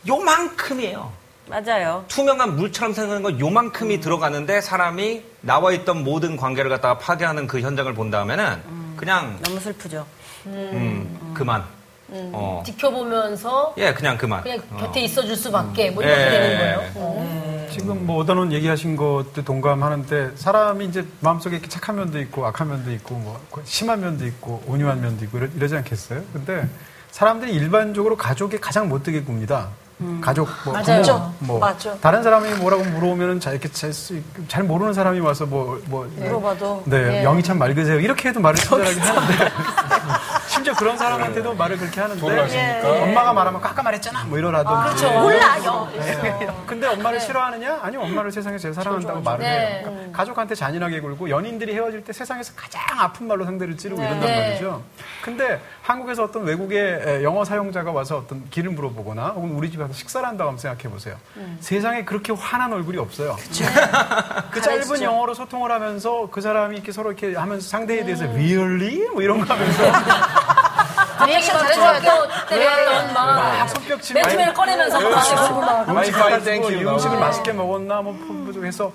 Speaker 7: 요만큼이에요.
Speaker 6: 맞아요.
Speaker 7: 투명한 물처럼 생각하는 건 요만큼이
Speaker 6: 음.
Speaker 7: 들어가는데 사람이 나와 있던 모든 관계를 갖다가 파괴하는 그 현장을 본 다음에는
Speaker 6: 음.
Speaker 7: 그냥
Speaker 6: 너무 슬프죠.
Speaker 7: 음, 그만. 어.
Speaker 3: 지켜보면서
Speaker 7: 예, 그냥 그만.
Speaker 3: 그냥
Speaker 7: 어.
Speaker 3: 곁에 있어줄 수밖에 뭐 이렇게
Speaker 7: 예.
Speaker 3: 되는 거예요. 어.
Speaker 5: 지금 뭐 오단원 얘기하신 것도 동감하는데 사람이 이제 마음속에 이렇게 착한 면도 있고 악한 면도 있고 뭐 심한 면도 있고 온유한 면도 있고 이러, 이러지 않겠어요? 근데 사람들이 일반적으로 가족에 가장 못되게 굽니다. 가족, 뭐,
Speaker 3: 맞아요.
Speaker 5: 부모, 뭐
Speaker 2: 맞아.
Speaker 5: 다른 사람이 뭐라고 물어보면은 잘 이렇게 잘, 수- 잘 모르는 사람이 와서 뭐, 뭐,
Speaker 2: 물어봐도.
Speaker 5: 네,
Speaker 3: 예.
Speaker 5: 영이 참 맑으세요. 이렇게 해도 말을 친절하게 하는데 심지어 그런 사람한테도 말을 그렇게 하는데
Speaker 1: 돌아가시니까.
Speaker 5: 엄마가 말하면 깎아 말했잖아 뭐 이러라든지
Speaker 2: 몰라요.
Speaker 5: 근데 엄마를 싫어하느냐? 아니요, 엄마를 세상에 제일 사랑한다고 말을
Speaker 3: 네.
Speaker 5: 해요. 그러니까 가족한테 잔인하게 굴고 연인들이 헤어질 때 세상에서 가장 아픈 말로 상대를 찌르고 이런단
Speaker 3: 네.
Speaker 5: 말이죠. 근데 한국에서 어떤 외국의 영어 사용자가 와서 어떤 길을 물어보거나 혹은 우리 집에 와서 식사를 한다고 한번 생각해 보세요. 세상에 그렇게 환한 얼굴이 없어요. 그 짧은 영어로 소통을 하면서 그 사람이 이렇게 서로 이렇게 하면서 상대에 대해서 really? 뭐 이런 거 하면서
Speaker 3: 리액션 잘해줘야 때렸던
Speaker 5: 막막 손뼉치고
Speaker 3: 맨투맨을 꺼내면서
Speaker 5: 음식
Speaker 1: 땡큐
Speaker 5: 이
Speaker 1: 나오고.
Speaker 5: 음식을 맛있게 먹었나 뭐뭐 해서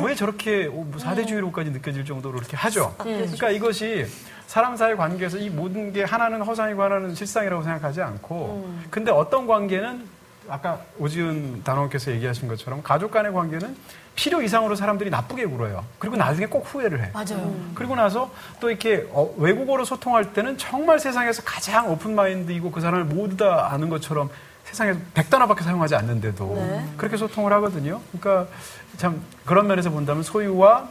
Speaker 5: 왜 저렇게 뭐 사대주의로까지 느껴질 정도로 이렇게 하죠. 그러니까 이것이 사람 사이 관계에서 이 모든 게 하나는 허상이고 하나는 실상이라고 생각하지 않고 근데 어떤 관계는 아까 오지은 단원께서 얘기하신 것처럼 가족 간의 관계는 필요 이상으로 사람들이 나쁘게 굴어요. 그리고 나중에 꼭 후회를 해.
Speaker 3: 맞아요.
Speaker 5: 그리고 나서 또 이렇게 어, 외국어로 소통할 때는 정말 세상에서 가장 오픈 마인드이고 그 사람을 모두 다 아는 것처럼 세상에서 백 단어밖에 사용하지 않는데도 그렇게 소통을 하거든요. 그러니까 참 그런 면에서 본다면 소유와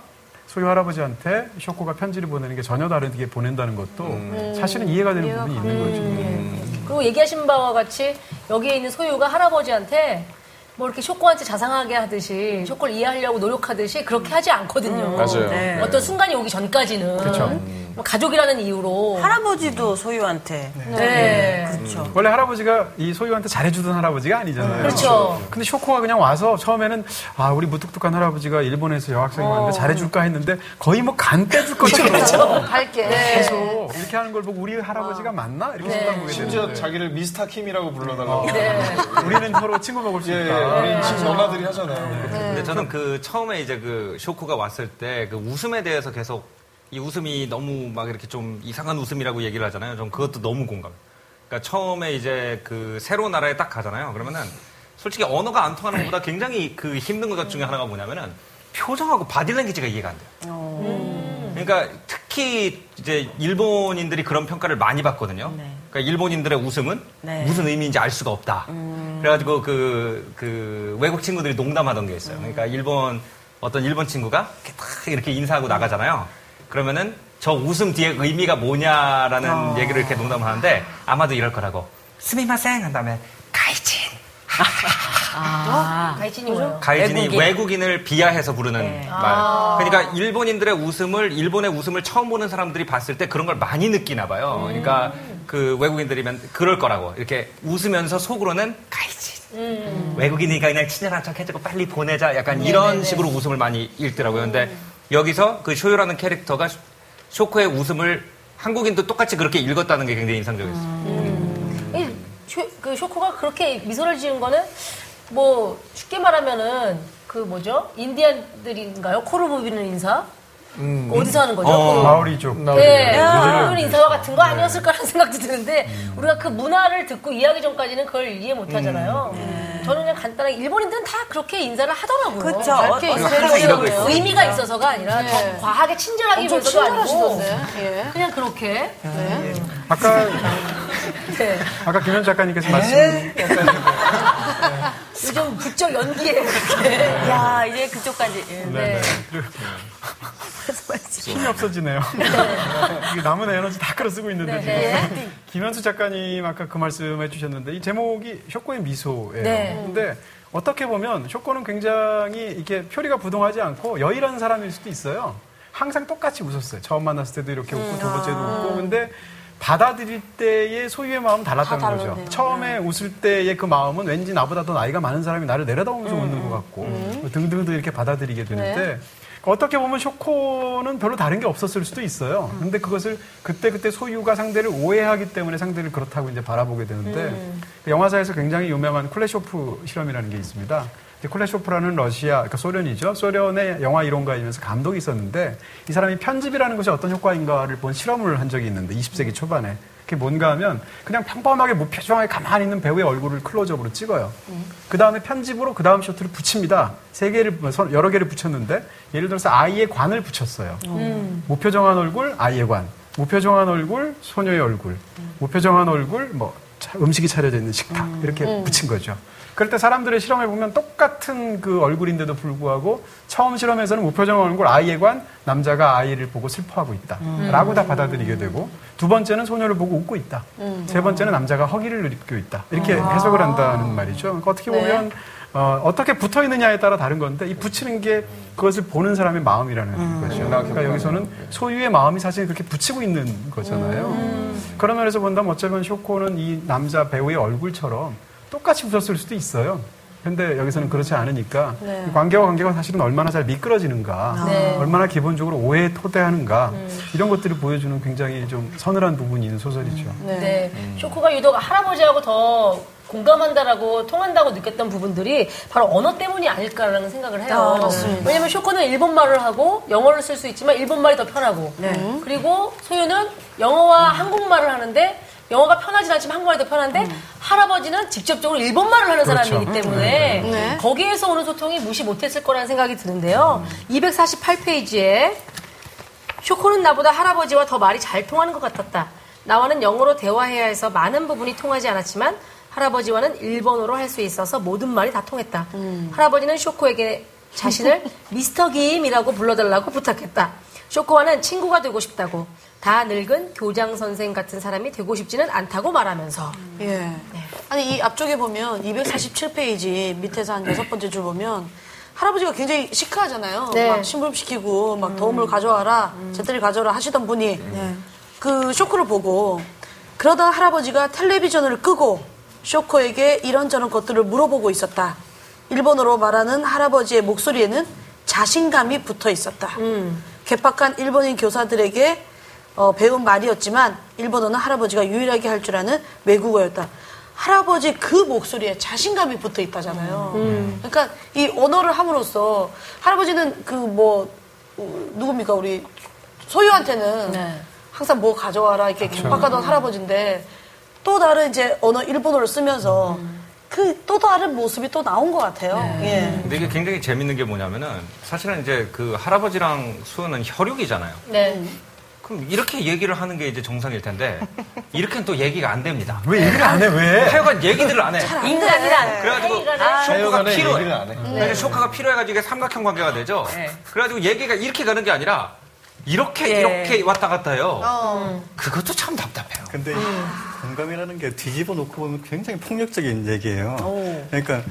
Speaker 5: 소유 할아버지한테 쇼코가 편지를 보내는 게 전혀 다르게 보낸다는 것도 사실은 이해가 되는 부분이 있는 거죠.
Speaker 3: 그리고 얘기하신 바와 같이 여기에 있는 소유가 할아버지한테 뭐 이렇게 쇼코한테 자상하게 하듯이 쇼코를 이해하려고 노력하듯이 그렇게 하지 않거든요.
Speaker 1: 맞아요.
Speaker 6: 네.
Speaker 3: 어떤 순간이 오기 전까지는
Speaker 5: 그렇죠.
Speaker 3: 뭐 가족이라는 이유로
Speaker 6: 할아버지도 소유한테.
Speaker 3: 네.
Speaker 6: 그렇죠.
Speaker 5: 원래 할아버지가 이 소유한테 잘해주던 할아버지가 아니잖아요.
Speaker 3: 그렇죠.
Speaker 5: 근데 쇼코가 그냥 와서 처음에는 아 우리 무뚝뚝한 할아버지가 일본에서 여학생이 왔는데 잘해줄까 했는데 거의 뭐 간 빼줄 것처럼
Speaker 2: 밝게.
Speaker 5: 계속 이렇게 하는 걸 보고 우리 할아버지가 맞나 이렇게 생각하게 되는데
Speaker 1: 심지어 자기를 미스터 킴이라고 불러달라고.
Speaker 5: 우리는 서로 친구 먹을 수
Speaker 1: 예,
Speaker 5: 있다.
Speaker 1: 우리 지금 너나들이 하잖아요.
Speaker 7: 근데 저는 그 처음에 이제 그 쇼코가 왔을 때 그 웃음에 대해서 계속 이 웃음이 너무 막 이렇게 좀 이상한 웃음이라고 얘기를 하잖아요. 전 그것도 너무 공감. 그러니까 처음에 이제 그 새로운 나라에 딱 가잖아요. 그러면은 솔직히 언어가 안 통하는 것보다 굉장히 그 힘든 것 중에 하나가 뭐냐면은 표정하고 바디랭귀지가 이해가 안 돼요. 그러니까 특히 이제 일본인들이 그런 평가를 많이 받거든요. 그러니까 일본인들의 웃음은
Speaker 6: 네.
Speaker 7: 무슨 의미인지 알 수가 없다. 그래가지고 그, 그 외국 친구들이 농담하던 게 있어요. 그러니까 일본, 어떤 일본 친구가 이렇게 딱 이렇게 인사하고 나가잖아요. 그러면은 저 웃음 뒤에 의미가 뭐냐라는 얘기를 이렇게 농담하는데 아마도 이럴 거라고. 스미마생 한 다음에 가이진.
Speaker 3: 가이친이 뭐예요?
Speaker 7: 가이진이
Speaker 6: 외국인.
Speaker 7: 외국인. 을 비하해서 부르는
Speaker 6: 네.
Speaker 7: 말. 그러니까 일본인들의 웃음을 일본의 웃음을 처음 보는 사람들이 봤을 때 그런 걸 많이 느끼나 봐요. 그러니까 그 외국인들이면 그럴 거라고 이렇게 웃으면서 속으로는 가이진. 외국인이니까 그냥 친절한 척 해주고 빨리 보내자. 약간 이런 식으로 웃음을 많이 읽더라고요. 근데 여기서 그 쇼요라는 캐릭터가 쇼- 쇼코의 웃음을 한국인도 똑같이 그렇게 읽었다는 게 굉장히 인상적이었어요.
Speaker 3: 이 쇼- 그 쇼코가 그렇게 미소를 지은 거는 뭐 쉽게 말하면은 그 뭐죠? 인디안들인가요? 코를 부비는 인사? 어디서 하는 거죠?
Speaker 7: 어.
Speaker 3: 코를
Speaker 5: 마오리족.
Speaker 3: 네,
Speaker 5: 아,
Speaker 3: 그런 인사와 같은 거 아니었을까라는 생각도 드는데 우리가 그 문화를 듣고 이해하기 전까지는 그걸 이해 못 하잖아요. 저는 그냥 간단하게 일본인들은 다 그렇게 인사를 하더라고요.
Speaker 6: 그쵸.
Speaker 3: 그렇게
Speaker 6: 어,
Speaker 3: 인사를. 의미가 있어서가 아니라 더 과하게 친절하기
Speaker 2: 엄청
Speaker 3: 위해서도 아니고.
Speaker 2: 예.
Speaker 3: 그냥 그렇게.
Speaker 5: 아까
Speaker 3: 네.
Speaker 5: 아까 김현 작가님께서 말씀
Speaker 3: 요즘 부쩍 연기해요. 이렇게.
Speaker 6: 야, 이제 그쪽까지. 예.
Speaker 3: 네.
Speaker 5: 힘이 없어지네요. 이게 남은 에너지 다 끌어 쓰고 있는데 지금. 김현수 작가님 아까 그 말씀해 주셨는데 이 제목이 쇼코의 미소예요.
Speaker 3: 네.
Speaker 5: 근데 어떻게 보면 쇼코는 굉장히 이렇게 표리가 부동하지 않고 여일한 사람일 수도 있어요. 항상 똑같이 웃었어요. 처음 만났을 때도 이렇게 웃고 두 번째도 웃고 근데 받아들일 때의 소유의 마음은 달랐다는
Speaker 2: 다
Speaker 5: 거죠. 처음에 웃을 때의 그 마음은 왠지 나보다 더 나이가 많은 사람이 나를 내려다보면서 웃는 것 같고 뭐 등등등 이렇게 받아들이게 되는데 어떻게 보면 쇼코는 별로 다른 게 없었을 수도 있어요. 근데 그것을 그때 그때 소유가 상대를 오해하기 때문에 상대를 그렇다고 이제 바라보게 되는데 그 영화사에서 굉장히 유명한 쿨레쇼프 실험이라는 게 있습니다. 이제 쿨레쇼프라는 러시아, 그러니까 소련이죠. 소련의 영화 이론가이면서 감독이 있었는데 이 사람이 편집이라는 것이 어떤 효과인가를 본 실험을 한 적이 있는데 20세기 초반에 그게 뭔가 하면 그냥 평범하게 무표정하게 가만히 있는 배우의 얼굴을 클로즈업으로 찍어요. 그 다음에 편집으로 그 다음 쇼트를 붙입니다. 세 개를, 뭐 선- 여러 개를 붙였는데 예를 들어서 아이의 관을 붙였어요. 무표정한 얼굴, 아이의 관. 무표정한 얼굴, 소녀의 얼굴. 무표정한 얼굴, 뭐 차- 음식이 차려져 있는 식탁. 이렇게 붙인 거죠. 그럴 때 사람들의 실험해 보면 똑같은 그 얼굴인데도 불구하고 처음 실험에서는 무표정 얼굴 아이의 관 남자가 아이를 보고 슬퍼하고 있다라고 다 받아들이게 되고 두 번째는 소녀를 보고 웃고 있다. 세 번째는 남자가 허기를 느끼고 있다. 이렇게 해석을 한다는 말이죠. 그러니까 어떻게 보면 어, 어떻게 붙어 있느냐에 따라 다른 건데 이 붙이는 게 그것을 보는 사람의 마음이라는 거죠. 그러니까 여기서는 소유의 마음이 사실 그렇게 붙이고 있는 거잖아요. 그런 면에서 본다면 어쩌면 쇼코는 이 남자 배우의 얼굴처럼 똑같이 웃었을 수도 있어요. 근데 여기서는 그렇지 않으니까 이 관계와 관계가 사실은 얼마나 잘 미끄러지는가,
Speaker 3: 네.
Speaker 5: 얼마나 기본적으로 오해에 토대하는가 이런 것들을 보여주는 굉장히 좀 서늘한 부분이 있는 소설이죠.
Speaker 3: 네. 쇼코가 유독 할아버지하고 더 공감한다라고 통한다고 느꼈던 부분들이 바로 언어 때문이 아닐까라는 생각을 해요. 왜냐면 쇼코는 일본 말을 하고 영어를 쓸 수 있지만 일본 말이 더 편하고 그리고 소유는 영어와 한국말을 하는데 영어가 편하진 않지만 한국말이 더 편한데 할아버지는 직접적으로 일본말을 하는 사람이기 때문에
Speaker 2: 네.
Speaker 3: 거기에서 오는 소통이 무시 못했을 거라는 생각이 드는데요. 248페이지에 쇼코는 나보다 할아버지와 더 말이 잘 통하는 것 같았다. 나와는 영어로 대화해야 해서 많은 부분이 통하지 않았지만 할아버지와는 일본어로 할 수 있어서 모든 말이 다 통했다. 할아버지는 쇼코에게 자신을 미스터 김이라고 불러달라고 부탁했다. 쇼코와는 친구가 되고 싶다고. 다 늙은 교장 선생 같은 사람이 되고 싶지는 않다고 말하면서
Speaker 2: 예. 아니 이 앞쪽에 보면 247페이지 밑에서 한 여섯 번째 줄 보면 할아버지가 굉장히 시크하잖아요.
Speaker 3: 네.
Speaker 2: 막 심부름 시키고 막 도움을 가져와라, 제때를 가져와라 하시던 분이 그 쇼크를 보고 그러던 할아버지가 텔레비전을 끄고 쇼코에게 이런저런 것들을 물어보고 있었다. 일본어로 말하는 할아버지의 목소리에는 자신감이 붙어 있었다. 개팍한 일본인 교사들에게 어, 배운 말이었지만 일본어는 할아버지가 유일하게 할 줄 아는 외국어였다. 할아버지 그 목소리에 자신감이 붙어 있다잖아요. 그러니까 이 언어를 함으로써 할아버지는 그 뭐 누굽니까 우리 소유한테는
Speaker 3: 네.
Speaker 2: 항상 뭐 가져와라 이렇게 개팍하던 할아버지인데 또 다른 이제 언어 일본어를 쓰면서 그 또 다른 모습이 또 나온 것 같아요. 예.
Speaker 7: 근데 이게 굉장히 재밌는 게 뭐냐면은 사실은 이제 그 할아버지랑 수호는 혈육이잖아요.
Speaker 3: 네.
Speaker 7: 그럼 이렇게 얘기를 하는 게 이제 정상일 텐데 이렇게는 또 얘기가 안 됩니다.
Speaker 5: 왜 얘기를 안 해? 왜?
Speaker 7: 하여간 얘기들 안 해.
Speaker 6: 인간이란.
Speaker 7: 그래가지고 쇼크가
Speaker 1: 하여간에
Speaker 7: 필요해.
Speaker 1: 얘기를 안 해.
Speaker 7: 근데 쇼크가 필요해가지고 이게 삼각형 관계가 되죠. 그래가지고 얘기가 이렇게 가는 게 아니라 이렇게
Speaker 6: 예.
Speaker 7: 이렇게 왔다 갔다 해요. 그것도 참 답답해요.
Speaker 4: 근데 공감이라는 게 뒤집어 놓고 보면 굉장히 폭력적인 얘기예요. 그러니까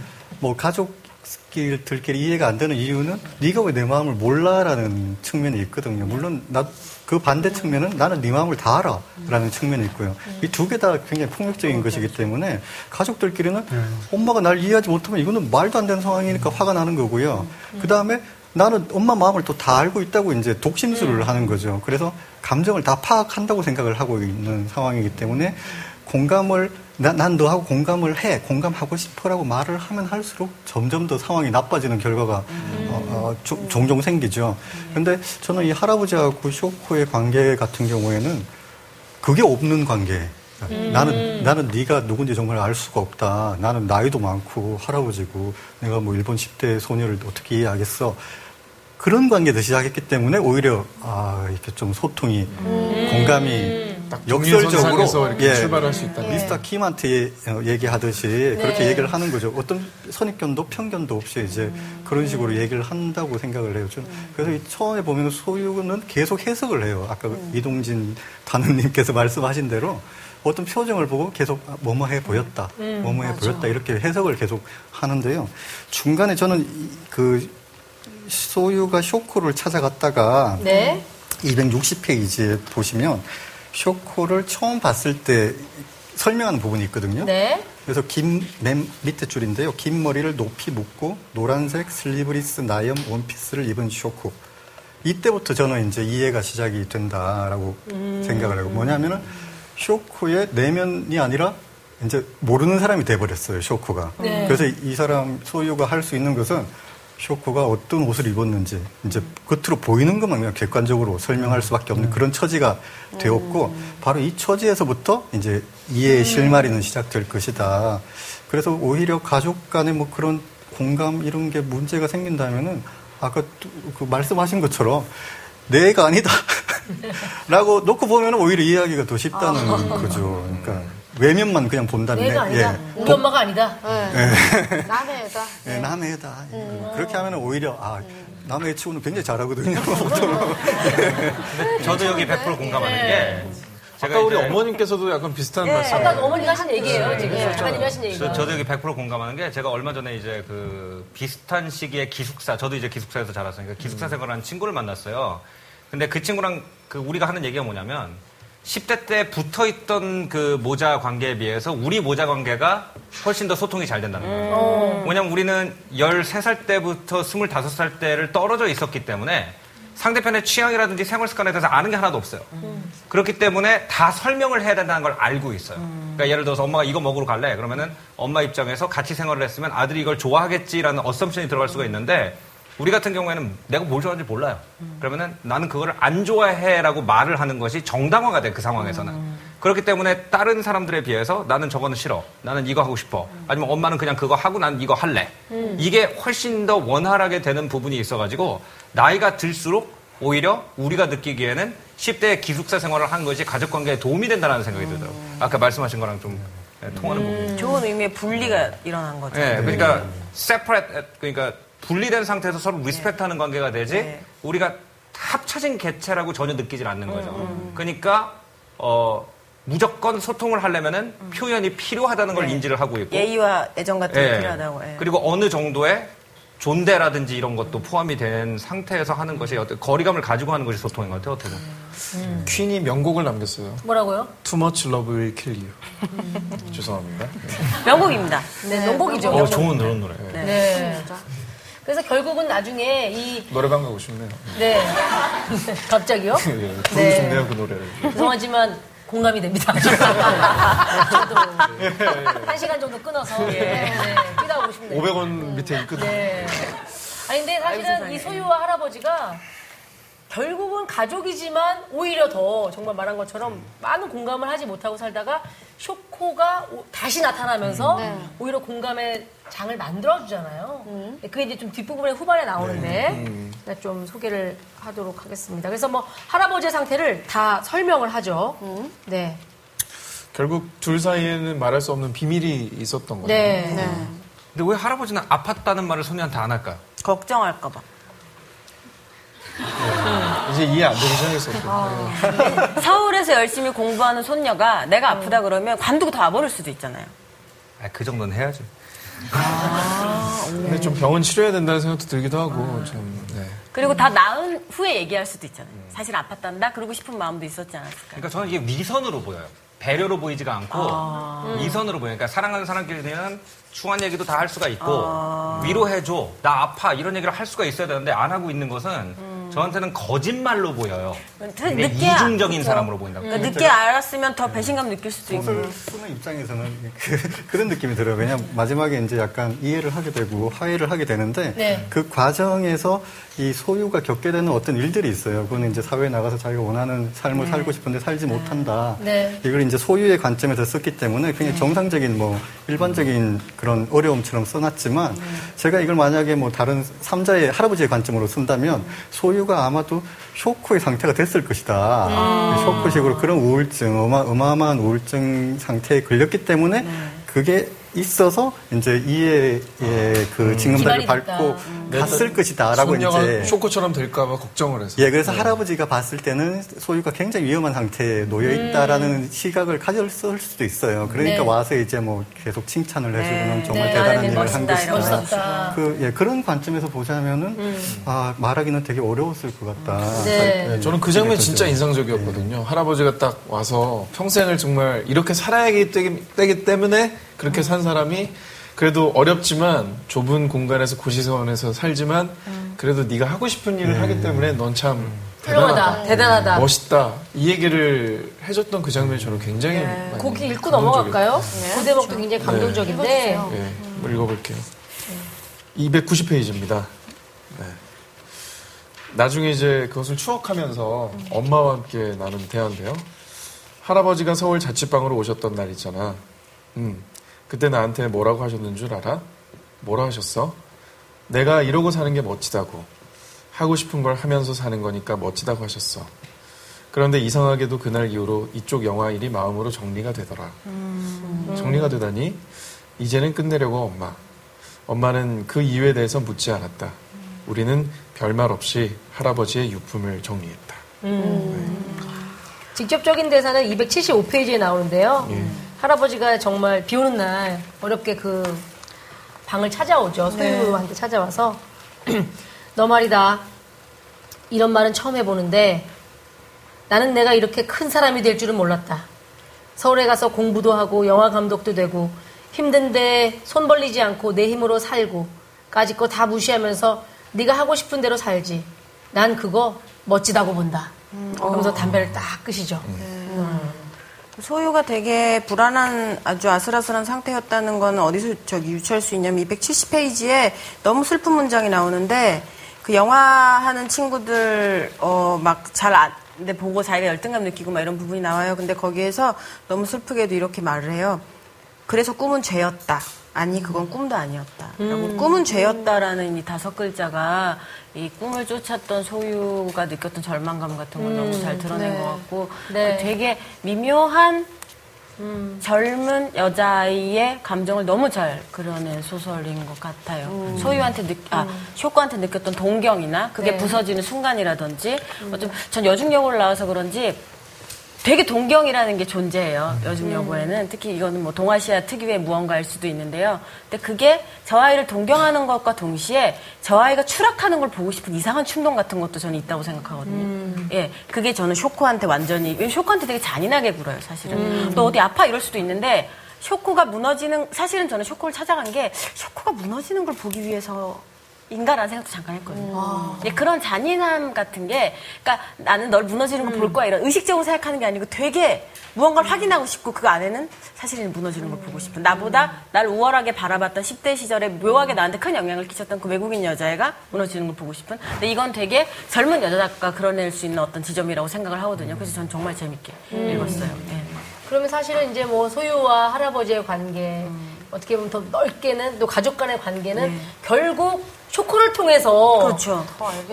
Speaker 4: 뭐 가족들끼리 이해가 안 되는 이유는 네가 왜 내 마음을 몰라라는 측면이 있거든요. 물론 나 그 반대 측면은 나는 네 마음을 다 알아라는 측면이 있고요. 이 두 개 다 굉장히 폭력적인 것이기 때문에 가족들끼리는 엄마가 날 이해하지 못하면 이거는 말도 안 되는 상황이니까 화가 나는 거고요. 그 다음에 나는 엄마 마음을 또 다 알고 있다고 이제 독심술을 하는 거죠. 그래서 감정을 다 파악한다고 생각을 하고 있는 상황이기 때문에 공감을 나- 난 너하고 공감을 해 공감하고 싶어라고 말을 하면 할수록 점점 더 상황이 나빠지는 결과가 어, 어, 조- 종종 생기죠. 그런데 저는 이 할아버지하고 쇼코의 관계 같은 경우에는 그게 없는 관계. 나는 나는 네가 누군지 정말 알 수가 없다. 나는 나이도 많고 할아버지고 내가 뭐 일본 10대 소녀를 어떻게 이해하겠어. 그런 관계에서 시작했기 때문에 오히려 아 이렇게 좀 소통이 공감이 역설적으로
Speaker 1: 동일선상에서 이렇게
Speaker 4: 예,
Speaker 1: 출발할 수 있다.
Speaker 4: 미스터 킴한테 어, 얘기하듯이 그렇게 얘기를 하는 거죠. 어떤 선입견도 편견도 없이 이제 그런 식으로 얘기를 한다고 생각을 해요. 좀 그래서 이 처음에 보면 소유는 계속 해석을 해요. 아까 이동진 단원님께서 말씀하신 대로 어떤 표정을 보고 계속 아, 뭐뭐해 보였다, 뭐뭐해 보였다 이렇게 해석을 계속 하는데요. 중간에 저는 이- 그 소유가 쇼코를 찾아갔다가
Speaker 3: 네.
Speaker 4: 260페이지에 보시면 쇼코를 처음 봤을 때 설명하는 부분이 있거든요.
Speaker 3: 네.
Speaker 4: 그래서 긴, 맨 밑에 줄인데요. 긴 머리를 높이 묶고 노란색 sleeveless 나염 원피스를 입은 쇼코. 이때부터 저는 이제 이해가 시작이 된다라고 생각을 하고 뭐냐면은 쇼코의 내면이 아니라 이제 모르는 사람이 돼버렸어요, 쇼코가. 그래서 이 사람 소유가 할 수 있는 것은 쇼코가 어떤 옷을 입었는지 이제 겉으로 보이는 것만 그냥 객관적으로 설명할 수밖에 없는 그런 처지가 되었고 바로 이 처지에서부터 이제 이해의 실마리는 시작될 것이다. 그래서 오히려 가족 간에 뭐 그런 공감 이런 게 문제가 생긴다면은 아까 또그 말씀하신 것처럼 내가 아니다. 라고 놓고 보면 오히려 이해하기가 더 쉽다는 거죠. 그러니까 외면만 그냥 본다면
Speaker 3: 내가 아니다.
Speaker 4: 예.
Speaker 3: 우리 엄마가 아니다.
Speaker 2: 남의 애다.
Speaker 4: 예, 남의 애다. 예. 그렇게 하면 오히려 아 남의 애 치고는 굉장히 잘하거든요. 보통.
Speaker 7: 저도 여기 100% 공감하는 게 제가
Speaker 1: 아까 우리 어머님께서도 약간 비슷한 말씀.
Speaker 3: 아까 어머니가 하신 얘기예요, 지금. 작가님이 하신 얘기가.
Speaker 7: 저, 저도 여기 100% 공감하는 게 제가 얼마 전에 이제 그 비슷한 시기에 기숙사 저도 이제 기숙사에서 자랐으니까 기숙사 생활하는 친구를 만났어요. 근데 그 친구랑 그 우리가 하는 얘기가 뭐냐면 10대 때 붙어 있던 그 모자 관계에 비해서 우리 모자 관계가 훨씬 더 소통이 잘 된다는 거예요. 왜냐면 우리는 13살 때부터 25살 때를 떨어져 있었기 때문에 상대편의 취향이라든지 생활 습관에 대해서 아는 게 하나도 없어요. 그렇기 때문에 다 설명을 해야 된다는 걸 알고 있어요. 그러니까 예를 들어서 엄마가 이거 먹으러 갈래? 그러면은 엄마 입장에서 같이 생활을 했으면 아들이 이걸 좋아하겠지라는 어썸션이 들어갈 수가 있는데 우리 같은 경우에는 내가 뭘 좋아하는지 몰라요. 그러면은 나는 그거를 안 좋아해라고 말을 하는 것이 정당화가 돼 그 상황에서는. 그렇기 때문에 다른 사람들에 비해서 나는 저거는 싫어. 나는 이거 하고 싶어. 아니면 엄마는 그냥 그거 하고 난 이거 할래. 이게 훨씬 더 원활하게 되는 부분이 있어가지고 나이가 들수록 오히려 우리가 느끼기에는 10대 기숙사 생활을 한 것이 가족 관계에 도움이 된다는 생각이 들더라고요. 아까 말씀하신 거랑 좀 네, 통하는 부분이.
Speaker 6: 좋은 의미의 분리가 일어난 거죠.
Speaker 7: 네, 그러니까 separate 그러니까 분리된 상태에서 서로 리스펙트하는 관계가 되지
Speaker 6: 네.
Speaker 7: 우리가 합쳐진 개체라고 전혀 느끼질 않는 거죠. 그러니까 어 무조건 소통을 하려면은 표현이 필요하다는 걸
Speaker 6: 네.
Speaker 7: 인지를 하고 있고
Speaker 6: 예의와 애정 같은 게
Speaker 7: 예.
Speaker 6: 필요하다고. 예.
Speaker 7: 그리고 어느 정도의 존대라든지 이런 것도 포함이 된 상태에서 하는 것이 어떤 거리감을 가지고 하는 것이 소통인 것 같아요. 어떻게 보면.
Speaker 1: 퀸이 명곡을 남겼어요.
Speaker 3: 뭐라고요?
Speaker 1: Too much love will kill you. 죄송합니다.
Speaker 6: 명곡입니다.
Speaker 3: 네, 명곡이죠.
Speaker 7: 어, 좋은 그런 노래.
Speaker 3: 네. 그래서 결국은 나중에 이,
Speaker 1: 노래방 가고 싶네요.
Speaker 3: 네. 갑자기요?
Speaker 1: 예, 부르고
Speaker 3: 네.
Speaker 1: 싶네요, 그 노래를.
Speaker 3: 죄송하지만 공감이 됩니다. 저도 한 시간 정도 끊어서 네, 뛰다 오고 싶네요.
Speaker 1: 500원 밑에 있거든.
Speaker 3: 네. 아니 근데 사실은 이 소유와 할아버지가 결국은 가족이지만 오히려 더 정말 말한 것처럼 많은 공감을 하지 못하고 살다가 쇼코가 오- 다시 나타나면서 오히려 공감의 장을 만들어주잖아요. 네, 그게 이제 좀 뒷부분에 후반에 나오는데 제가 좀 소개를 하도록 하겠습니다. 그래서 뭐 할아버지의 상태를 다 설명을 하죠. 네.
Speaker 1: 결국 둘 사이에는 말할 수 없는 비밀이 있었던 거죠.
Speaker 3: 네.
Speaker 7: 근데 왜 할아버지는 아팠다는 말을 소녀한테 안 할까요?
Speaker 6: 걱정할까봐.
Speaker 1: 이제 이해 안 되기 시작했었죠.
Speaker 6: 서울에서 열심히 공부하는 손녀가 내가 아프다 그러면 관두고 다 와버릴 수도 있잖아요.
Speaker 7: 아, 그 정도는 해야죠.
Speaker 1: 근데 좀 병원 치료해야 된다는 생각도 들기도 하고, 좀, 네.
Speaker 6: 그리고 다 나은 후에 얘기할 수도 있잖아요. 사실 아팠단다 그러고 싶은 마음도 있었지 않았을까요?
Speaker 7: 그러니까 저는 이게 위선으로 보여요. 배려로 보이지가 않고 위선으로 보여요. 그러니까 사랑하는 사람끼리는 추한 얘기도 다 할 수가 있고 위로해줘, 나 아파 이런 얘기를 할 수가 있어야 되는데 안 하고 있는 것은 저한테는 거짓말로 보여요. 굉장히
Speaker 6: 늦게 아-
Speaker 7: 이중적인
Speaker 6: 그쵸.
Speaker 7: 사람으로 보인다고.
Speaker 6: 그러니까 늦게 알았으면 더 배신감 느낄 수도 있고.
Speaker 4: 소설 쓰는 입장에서는 그, 런 느낌이 들어요. 왜냐면 마지막에 이제 약간 이해를 하게 되고 화해를 하게 되는데
Speaker 3: 네.
Speaker 4: 그 과정에서 이 소유가 겪게 되는 어떤 일들이 있어요. 그거는 이제 사회에 나가서 자기가 원하는 삶을 살고 싶은데 살지 못한다.
Speaker 3: 네.
Speaker 4: 이걸 이제 소유의 관점에서 썼기 때문에 그냥 정상적인 뭐 일반적인 그런 어려움처럼 써놨지만 제가 이걸 만약에 뭐 다른 삼자의 할아버지의 관점으로 쓴다면 소유 소유가 아마도 쇼크의 상태가 됐을 것이다. 쇼크식으로 그런 우울증, 어마, 어마어마한 우울증 상태에 걸렸기 때문에 그게 있어서 이제 이에 그 징검다리를
Speaker 3: 기반이 됐다.
Speaker 4: 밟고 갔을 것이다라고 이제
Speaker 1: 쇼크처럼 될까봐 걱정을 해서.
Speaker 4: 예, 그래서 할아버지가 봤을 때는 소유가 굉장히 위험한 상태에 놓여 있다라는 시각을 가졌을 수도 있어요. 그러니까
Speaker 3: 네.
Speaker 4: 와서 이제 뭐 계속 칭찬을 해주고는 정말
Speaker 3: 네.
Speaker 4: 대단한
Speaker 3: 아, 네,
Speaker 4: 일을 한
Speaker 6: 멋있다,
Speaker 4: 것이다.
Speaker 6: 이런
Speaker 3: 멋있다.
Speaker 4: 그, 예, 그런 관점에서 보자면은, 아, 말하기는 되게 어려웠을 것 같다.
Speaker 3: 네.
Speaker 4: 예,
Speaker 1: 저는 그 장면이
Speaker 4: 그게
Speaker 1: 진짜. 인상적이었거든요. 할아버지가 딱 와서 평생을 정말 이렇게 살아야기 때기- 때기 때문에 그렇게 산 사람이 그래도 어렵지만 좁은 공간에서 고시원에서 살지만 그래도 네가 하고 싶은 일을 하기 때문에 넌참
Speaker 3: 훌륭하다.
Speaker 1: 대단하다.
Speaker 3: 대단하다.
Speaker 1: 멋있다. 이 얘기를 해줬던 그 장면이 저는 굉장히 많이
Speaker 3: 곡기 읽고. 넘어갈까요? 그 대목도 굉장히 감동적인데.
Speaker 1: 예, 한번 읽어볼게요. 290페이지입니다. 네. 나중에 이제 그것을 추억하면서 엄마와 함께 나눈 대화인데요. 할아버지가 서울 자취방으로 오셨던 날 있잖아. 음, 그때 나한테 뭐라고 하셨는 줄 알아? 뭐라 하셨어? 내가 이러고 사는 게 멋지다고. 하고 싶은 걸 하면서 사는 거니까 멋지다고 하셨어. 그런데 이상하게도 그날 이후로 이쪽 영화 일이 마음으로 정리가 되더라. 정리가 되다니 이제는 끝내려고 엄마. 엄마는 그 이유에 대해서 묻지 않았다. 우리는 별말 없이 할아버지의 유품을 정리했다.
Speaker 3: 직접적인 대사는 275페이지에 나오는데요.
Speaker 1: 예.
Speaker 3: 할아버지가 정말 비 오는 날 어렵게 그 방을 찾아오죠. 소유한테 찾아와서 너 말이다. 이런 말은 처음 해보는데 나는 내가 이렇게 큰 사람이 될 줄은 몰랐다. 서울에 가서 공부도 하고 영화 감독도 되고 힘든데 손 벌리지 않고 내 힘으로 살고 까짓 거 다 무시하면서 네가 하고 싶은 대로 살지. 난 그거 멋지다고 본다. 그러면서 담배를 딱 끄시죠.
Speaker 6: 소유가 되게 불안한 아주 아슬아슬한 상태였다는 건 어디서 저기 유추할 수 있냐면 270페이지에 너무 슬픈 문장이 나오는데 그 영화 하는 친구들 어 막잘 안, 근데 보고 자기가 열등감 느끼고 막 이런 부분이 나와요. 근데 거기에서 너무 슬프게도 이렇게 말을 해요. 그래서 꿈은 죄였다. 아니 그건 꿈도 아니었다. 라고 꿈은 죄였다라는 이 다섯 글자가 이 꿈을 쫓았던 소유가 느꼈던 절망감 같은 걸 너무 잘 드러낸 것 같고
Speaker 3: 네.
Speaker 6: 그 되게 미묘한 젊은 여자아이의 감정을 너무 잘 그려낸 소설인 것 같아요. 소유한테 느, 아, 쇼코한테 느꼈던 동경이나 그게
Speaker 3: 네.
Speaker 6: 부서지는 순간이라든지 어좀 전 여중여고를 나와서 그런지 되게 동경이라는 게 존재해요. 여중 여고에는 특히 이거는 뭐 동아시아 특유의 무언가일 수도 있는데요. 근데 그게 저 아이를 동경하는 것과 동시에 저 아이가 추락하는 걸 보고 싶은 이상한 충동 같은 것도 저는 있다고 생각하거든요. 예, 그게 저는 쇼코한테 완전히 쇼코한테 되게 잔인하게 굴어요, 사실은. 너 어디 아파 이럴 수도 있는데 쇼코가 무너지는 사실은 저는 쇼코를 찾아간 게 쇼코가 무너지는 걸 보기 위해서. 인가라는 생각도 잠깐 했거든요. 예, 그런 잔인함 같은 게, 그러니까 나는 널 무너지는 걸 볼 거야 이런 의식적으로 생각하는 게 아니고 되게 무언가를 확인하고 싶고 그 안에는 사실은 무너지는 걸 보고 싶은 나보다 날 우월하게 바라봤던 10대 시절에 묘하게 나한테 큰 영향을 끼쳤던 그 외국인 여자애가 무너지는 걸 보고 싶은 근데 이건 되게 젊은 여자 작가가 그려낼 수 있는 어떤 지점이라고 생각을 하거든요. 그래서 전 정말 재밌게 읽었어요. 네.
Speaker 3: 그러면 사실은 이제 뭐 소유와 할아버지의 관계, 어떻게 보면 더 넓게는 또 가족 간의 관계는 결국 쇼크를 통해서
Speaker 6: 그렇죠.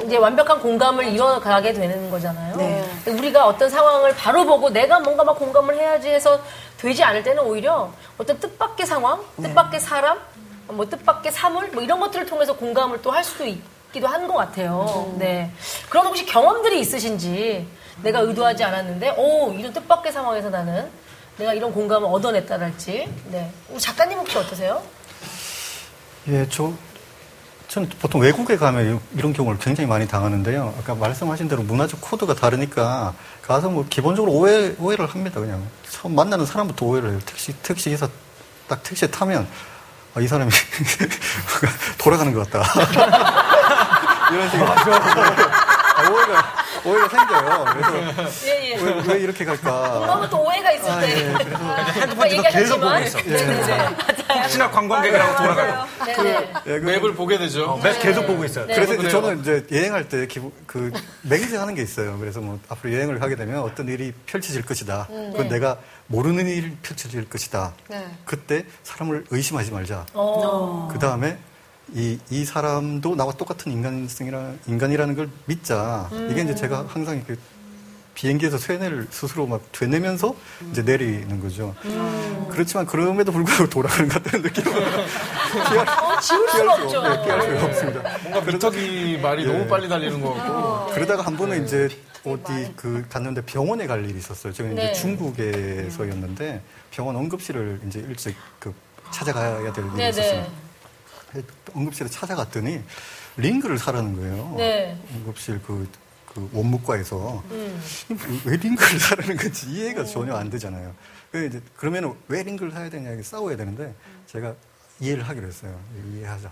Speaker 3: 이제 완벽한 공감을 이뤄가게 되는 거잖아요.
Speaker 6: 네.
Speaker 3: 우리가 어떤 상황을 바로 보고 내가 뭔가 막 공감을 해야지 해서 되지 않을 때는 오히려 어떤 뜻밖의 상황, 뜻밖의 사람, 뭐 뜻밖의 사물, 뭐 이런 것들을 통해서 공감을 또 할 수도 있기도 한 것 같아요. 네. 그럼 혹시 경험들이 있으신지 내가 의도하지 않았는데, 오, 이런 뜻밖의 상황에서 나는 내가 이런 공감을 얻어냈다랄지. 네. 우리 작가님 혹시 어떠세요?
Speaker 4: 예, 저, 전 보통 외국에 가면 이런 경우를 굉장히 많이 당하는데요. 아까 말씀하신 대로 문화적 코드가 다르니까 가서 뭐 기본적으로 오해, 오해를 합니다. 그냥 처음 만나는 사람부터 오해를 해요. 택시, 택시기사 딱 택시에 타면 아, 이 사람이 돌아가는 것 같다. 이런 식으로. 아, 오해가, 오해가 생겨요. 그래서
Speaker 3: 예, 예.
Speaker 4: 왜, 왜 이렇게 갈까.
Speaker 3: 공감은 또 오해가 있을
Speaker 4: 아,
Speaker 3: 때.
Speaker 4: 예, 그래서
Speaker 3: 아까
Speaker 7: 핸드폰 계속. 보고 있어.
Speaker 3: 네네네.
Speaker 7: 혹시나 관광객이라고 돌아가요.
Speaker 3: 네네.
Speaker 4: 예, 그-
Speaker 1: 맵을 보게 되죠.
Speaker 7: 매 계속 보고 있어요.
Speaker 3: 네.
Speaker 4: 그래서 이제. 저는 이제 여행할 때 기부, 그 매니저 하는 게 있어요. 그래서 뭐 앞으로 여행을 하게 되면 어떤 일이 펼쳐질 것이다. 그건 내가 모르는 일이 펼쳐질 것이다.
Speaker 2: 네.
Speaker 4: 그때 사람을 의심하지 말자.
Speaker 3: 어.
Speaker 4: 그 다음에 이, 이 사람도 나와 똑같은 인간성이라, 인간이라는 걸 믿자. 이게 이제 제가 항상 이렇게 비행기에서 쇠뇌를 스스로 막 되내면서 이제 내리는 거죠. 그렇지만 그럼에도 불구하고 돌아가는 것 같다는 느낌을 피할,
Speaker 3: 어, 지울 수가 없죠.
Speaker 4: 네, 피할 수가 없습니다.
Speaker 1: 뭔가 미터기 말이
Speaker 4: 예.
Speaker 1: 너무 빨리 달리는 것 같고.
Speaker 4: 그러다가 한 번은 이제 어디 그 갔는데 병원에 갈 일이 있었어요. 제가
Speaker 3: 네.
Speaker 4: 이제 중국에서였는데 병원 응급실을 이제 일찍 그 찾아가야 될 일이
Speaker 3: 네,
Speaker 4: 있었어요. 응급실에 찾아갔더니 링크를 사라는 거예요.
Speaker 3: 네.
Speaker 4: 응급실 그, 그 원무과에서
Speaker 3: 음.
Speaker 4: 왜 링크를 사라는 건지 이해가 전혀 안 되잖아요. 그 이제 그러면 왜 링크를 사야 되냐 이게 싸워야 되는데 제가 이해를 하기로 했어요. 이해하자.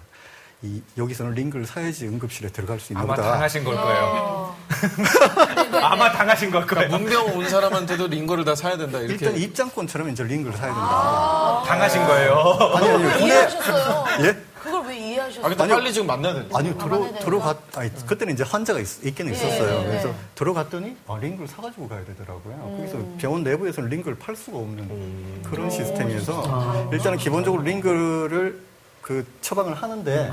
Speaker 4: 이 여기서는 링크를 사야지 응급실에 들어갈 수 있나
Speaker 7: 아마
Speaker 4: 보다.
Speaker 7: 당하신 걸
Speaker 3: 어.
Speaker 7: 거예요. 아마 당하신 걸 거예요.
Speaker 1: 그러니까 문병 온 사람한테도 링거를 다 사야 된다. 이렇게.
Speaker 4: 일단 입장권처럼 이제 링크를 사야 된다.
Speaker 7: 당하신 거예요.
Speaker 4: 아니 아니 군에
Speaker 2: 이해하셨어요?
Speaker 4: 예?
Speaker 1: 아, 근데
Speaker 4: 아니요.
Speaker 1: 빨리 지금 만나야 된다.
Speaker 4: 아니 들어 들어갔 아니 그때는 이제 환자가 있, 있긴 있었어요.
Speaker 3: 예,
Speaker 4: 그래서
Speaker 3: 예.
Speaker 4: 들어갔더니 아, 링크를 사가지고 가야 되더라고요. 거기서 병원 내부에서는 링크를 팔 수가 없는 그런 시스템이어서 일단은 기본적으로 링크를 그 처방을 하는데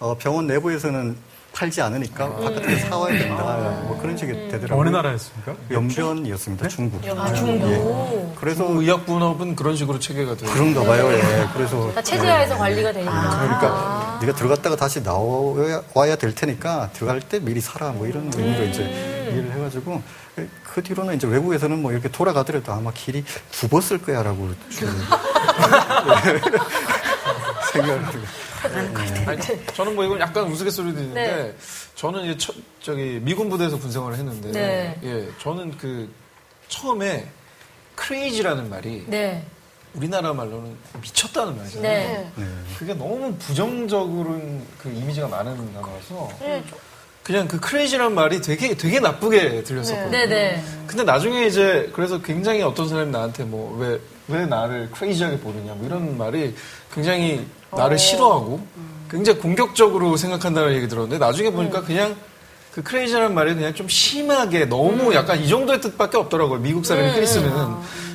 Speaker 4: 어, 병원 내부에서는 팔지 않으니까 바깥에 서 사와야 된다. 뭐 그런 식이 되더라고요.
Speaker 5: 어느 나라였습니까?
Speaker 4: 연변이었습니다. 중국.
Speaker 3: 아, 중국.
Speaker 4: 예. 그래서
Speaker 1: 의학 분업은 그런 식으로 체계가 돼요.
Speaker 4: 그런가 봐요. 예. 그래서
Speaker 3: 다 체제하에서 관리가 되니까.
Speaker 4: 그러니까 네가 들어갔다가 다시 나와야 와야 될 테니까 들어갈 때 미리 사라 뭐 이런 의미로 이제 이해를 해가지고 그 뒤로는 이제 외국에서는 뭐 이렇게 돌아가더라도 아마 길이 굽었을 거야라고 좀 생각을
Speaker 1: 아니, 저는 뭐 이건 약간 우스갯소리도 있는데
Speaker 3: 네.
Speaker 1: 저는 이제 처- 저기 미군 부대에서 군 생활을 했는데
Speaker 3: 네.
Speaker 1: 예 저는 그 처음에 크레이지라는 말이
Speaker 3: 네.
Speaker 1: 우리나라 말로는 미쳤다는 말이잖아요.
Speaker 3: 네.
Speaker 4: 네.
Speaker 1: 그게 너무 부정적으로 그 이미지가 많은 단어라서
Speaker 3: 네.
Speaker 1: 그냥 그 크레이지라는 말이 되게 되게 나쁘게 들렸었거든요. 근데 나중에 이제 그래서 굉장히 어떤 사람이 나한테 뭐 왜 왜 나를 크레이지하게 보느냐 뭐 이런 말이 굉장히 나를 싫어하고 굉장히 공격적으로 생각한다는 얘기 들었는데 나중에 보니까 그냥 그 크레이지라는 말이 그냥 좀 심하게 너무 약간 이 정도의 뜻밖에 없더라고요. 미국 사람이 흔히 쓰는.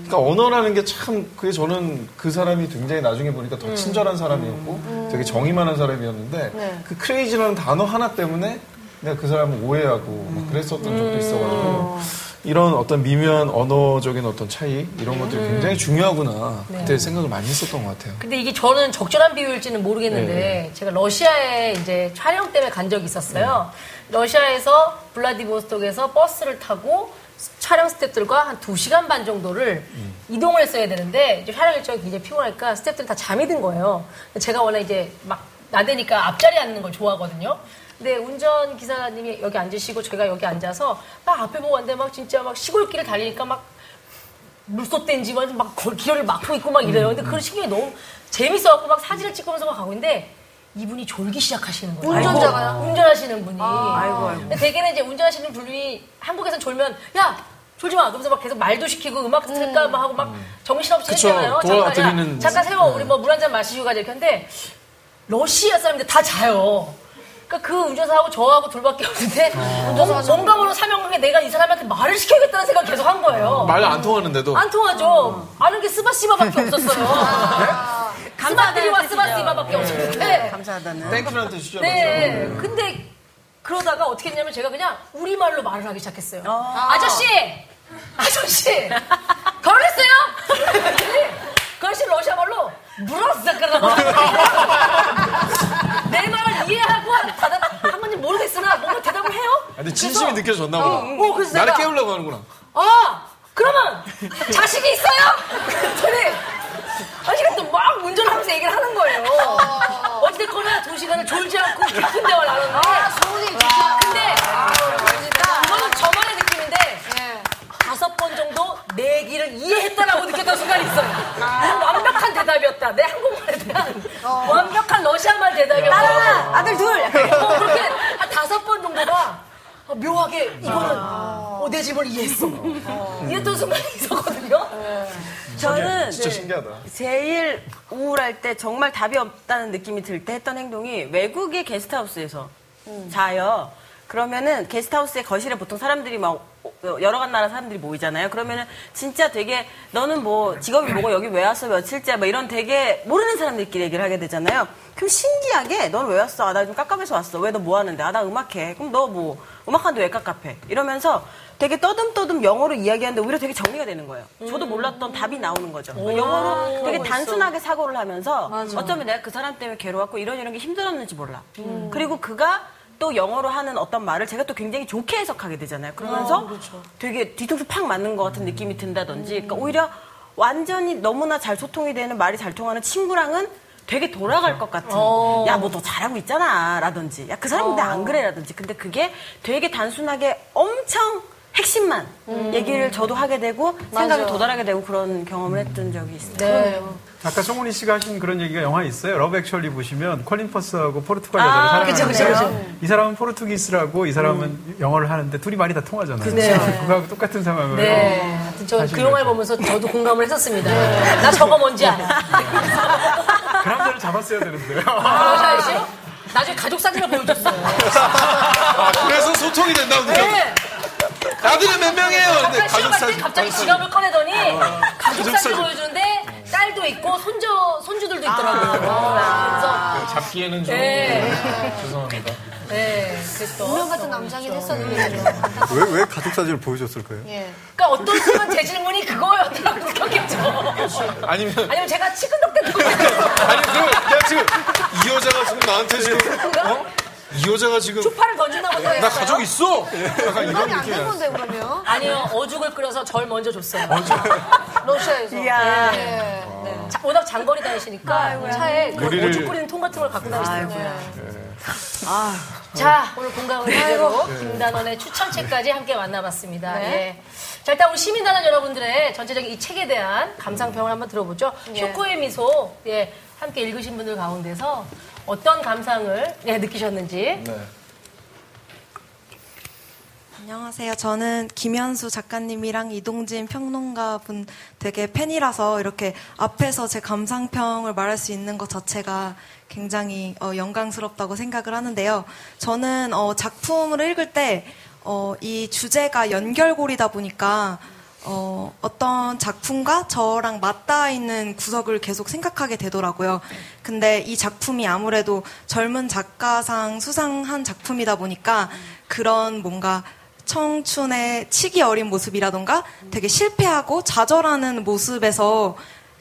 Speaker 1: 그러니까 언어라는 게 참 그게 저는 그 사람이 굉장히 나중에 보니까 더 친절한 사람이었고 되게 정이 많은 사람이었는데 그 크레이지라는 단어 하나 때문에 내가 그 사람을 오해하고 막 그랬었던 적도 있어가지고 이런 어떤 미묘한 언어적인 어떤 차이 이런 것들이 굉장히 중요하구나 그때 생각을 많이 했었던 것 같아요.
Speaker 3: 근데 이게 저는 적절한 비유일지는 모르겠는데
Speaker 1: 네.
Speaker 3: 제가 러시아에 이제 촬영 때문에 간 적이 있었어요. 러시아에서 블라디보스톡에서 버스를 타고 촬영 스태프들과 한 2시간 반 정도를 이동을 했어야 되는데 이제 촬영 일정이 굉장히 피곤하니까 스태프들이 다 잠이 든 거예요. 제가 원래 이제 막 나대니까 앞자리에 앉는 걸 좋아하거든요. 근데 운전 기사님이 여기 앉으시고 제가 여기 앉아서 막 앞에 보고 왔는데 막 진짜 막 시골길을 달리니까 막 물솥된지 막 기어를 막고 있고 막 이래요. 근데 그런 신경이 너무 재밌어갖고 막 사진을 찍으면서 막 가고 있는데 이분이 졸기 시작하시는 거예요.
Speaker 2: 운전자가요?
Speaker 3: 아이고, 운전하시는 분이.
Speaker 6: 아이고, 아이고.
Speaker 3: 근데 대개는 이제 운전하시는 분이 한국에선 졸면 야 졸지 마. 그러면서 막 계속 말도 시키고 음악 틀까 막 하고 막 정신없이
Speaker 1: 그쵸.
Speaker 3: 했잖아요. 잠깐, 야,
Speaker 1: 도와드리는-
Speaker 3: 잠깐 세워. 우리 뭐 물 한 잔 마시고 가자 이렇게 하는데 러시아 사람들 다 자요. 그러니까 그 운전사하고 저하고 둘밖에 없는데 뭔가, 뭔가 모르는 사명감에 내가 이 사람한테 말을 시켜야겠다는 생각 계속 한 거예요.
Speaker 1: 말 안 통하는데도
Speaker 3: 안 통하죠. 아는 게 спасибо밖에 없었어요. 스바드리와
Speaker 6: 뜻이죠.
Speaker 3: спасибо밖에 없었는데.
Speaker 6: 감사하다는.
Speaker 1: thank you라는 뜻이죠.
Speaker 3: 네. 근데 그러다가 어떻게 했냐면 제가 그냥 우리말로 말을 하기 시작했어요. 아저씨! 아저씨! 결혼했어요? 그랬더니 그 아저씨 러시아말로 물었어 그러고 내 말을 이해하고 대답 한 번쯤 모르겠으나 뭔가 대답을 해요?
Speaker 1: 근데 진심이
Speaker 3: 그래서-
Speaker 1: 느껴졌나 보다.
Speaker 3: 어, 그래서
Speaker 1: 나를
Speaker 3: 내가-
Speaker 1: 깨우려고 하는구나.
Speaker 3: 아, 그러면 자식이 있어요? 그랬더니 아직도 막 운전하면서 얘기를 하는 거예요. 어찌됐거나 두 시간을 졸지 않고 깊은 대화를 나눴는데. 근데 이거는 저만의 느낌인데 다섯 번 정도 내 얘기를 이해했다라고 느꼈던 순간이 있어요. 이건 완벽한 대답이었다. 내 한국말에 대한 완벽한 러시아말 대답이었다.
Speaker 6: 딸아, 아들 둘.
Speaker 3: 어, 그렇게 한 다섯 번 정도가 어, 묘하게 이거는 어, 내 집을 이해했어. 이랬던 순간이 있었거든요.
Speaker 6: 저는
Speaker 1: 진짜 신기하다.
Speaker 6: 제일 우울할 때 정말 답이 없다는 느낌이 들 때 했던 행동이 외국의 게스트하우스에서 자요. 그러면은 게스트하우스의 거실에 보통 사람들이 막 어, 여러 나라 사람들이 모이잖아요. 그러면은 진짜 되게 너는 뭐 직업이 뭐고 여기 왜 왔어 며칠째 뭐 이런 되게 모르는 사람들끼리 얘기를 하게 되잖아요. 그럼 신기하게 넌 왜 왔어? 아, 나 지금 깝깝해서 왔어. 왜 너 뭐 하는데? 아, 나 음악해. 그럼 너 뭐 음악하는데 왜 깝깝해? 이러면서 되게 떠듬떠듬 영어로 이야기하는데 오히려 되게 정리가 되는 거예요. 저도 몰랐던 답이 나오는 거죠. 영어로 되게 단순하게 사고를 하면서 어쩌면 내가 그 사람 때문에 괴로웠고 이런 이런 게 힘들었는지 몰라. 그리고 그가 또 영어로 하는 어떤 말을 제가 또 굉장히 좋게 해석하게 되잖아요. 그러면서 되게 뒤통수 팍 맞는 것 같은 느낌이 든다든지. 그러니까 오히려 완전히 너무나 잘 소통이 되는 말이 잘 통하는 친구랑은 되게 돌아갈 것 같은. 야뭐 너 잘하고 있잖아. 라든지. 야 그 사람 근데 안 그래 라든지. 근데 그게 되게 단순하게 엄청 핵심만 얘기를 저도 하게 되고 생각에 도달하게 되고 그런 경험을 했던 적이 있어요.
Speaker 3: 네.
Speaker 5: 아까 송은이 씨가 하신 그런 얘기가 영화에 있어요. 러브 액츄얼리 보시면 콜린 퍼스하고 포르투갈
Speaker 3: 아,
Speaker 5: 여자를
Speaker 3: 그쵸,
Speaker 5: 사랑하는데
Speaker 3: 그쵸,
Speaker 5: 이 사람은 Portuguese라고 이 사람은 영어를 하는데 둘이 말이 다 통하잖아요.
Speaker 3: 네.
Speaker 5: 그거하고 똑같은 상황을
Speaker 3: 네. 하여튼 저그 영화를 보면서 저도 공감을 했었습니다. 나 저거 뭔지 알아.
Speaker 5: 그 남자를 잡았어야 되는데요.
Speaker 3: 아? 나중에 가족 사진을 보여줬어요.
Speaker 1: 아, 그래서 소통이 된다고.
Speaker 3: 네.
Speaker 1: 아들은 몇 명이에요? 근데
Speaker 3: 시험
Speaker 1: 가족
Speaker 3: 갈때
Speaker 1: 사진.
Speaker 3: 갑자기 지갑을 꺼내더니 가족
Speaker 1: 가족
Speaker 3: 사진
Speaker 1: 사진.
Speaker 3: 보여주는데 딸도 있고 손주 손주들도 있더라고요. 그래서
Speaker 1: 잡기에는 좀
Speaker 3: 네.
Speaker 1: 죄송합니다.
Speaker 3: 네, 그랬어.
Speaker 2: 운명 같은 남장이 됐었는데.
Speaker 4: 왜, 왜 가족 사진을 보여줬을까요?
Speaker 2: 예.
Speaker 3: 그러니까 어떤 순간 제 질문이 그거였더라고 웃겼겠죠.
Speaker 1: 아니면
Speaker 3: 아니면 제가 치근덕대 보고
Speaker 1: 아니 그 내가 지금 이 여자가 지금 나한테 지금 어? 이 여자가 지금
Speaker 3: 초파를 던지나 보다.
Speaker 1: 나 가족 있어. 약간 이런
Speaker 2: 안. 된 건데, 그러면.
Speaker 3: 아니요, 어죽을 끓여서 절 먼저 줬어요.
Speaker 2: 러시아에서.
Speaker 6: 이야.
Speaker 2: 예. 네.
Speaker 3: 자, 워낙 장거리 다니시니까 차에 그
Speaker 1: 요리를-
Speaker 3: 어죽 끓이는 통 같은 걸 갖고 다니시더라고요.
Speaker 2: 네.
Speaker 3: 자, 오늘 공감을 해대로 김단원의 추천책까지 함께 만나봤습니다.
Speaker 2: 네.
Speaker 3: 예. 자, 일단 우리 시민단원 여러분들의 전체적인 이 책에 대한 감상평을 한번 들어보죠.
Speaker 2: 예.
Speaker 3: 쇼코의 미소, 예, 함께 읽으신 분들 가운데서 어떤 감상을 예, 느끼셨는지.
Speaker 1: 네.
Speaker 8: 안녕하세요. 저는 김현수 작가님이랑 이동진 평론가 분 되게 팬이라서 이렇게 앞에서 제 감상평을 말할 수 있는 것 자체가 굉장히 어, 영광스럽다고 생각을 하는데요. 저는 어, 작품을 읽을 때 어, 이 주제가 연결고리다 보니까 어, 어떤 작품과 저랑 맞닿아 있는 구석을 계속 생각하게 되더라고요. 근데 이 작품이 아무래도 젊은 작가상 수상한 작품이다 보니까 그런 뭔가 청춘의 치기 어린 모습이라던가 되게 실패하고 좌절하는 모습에서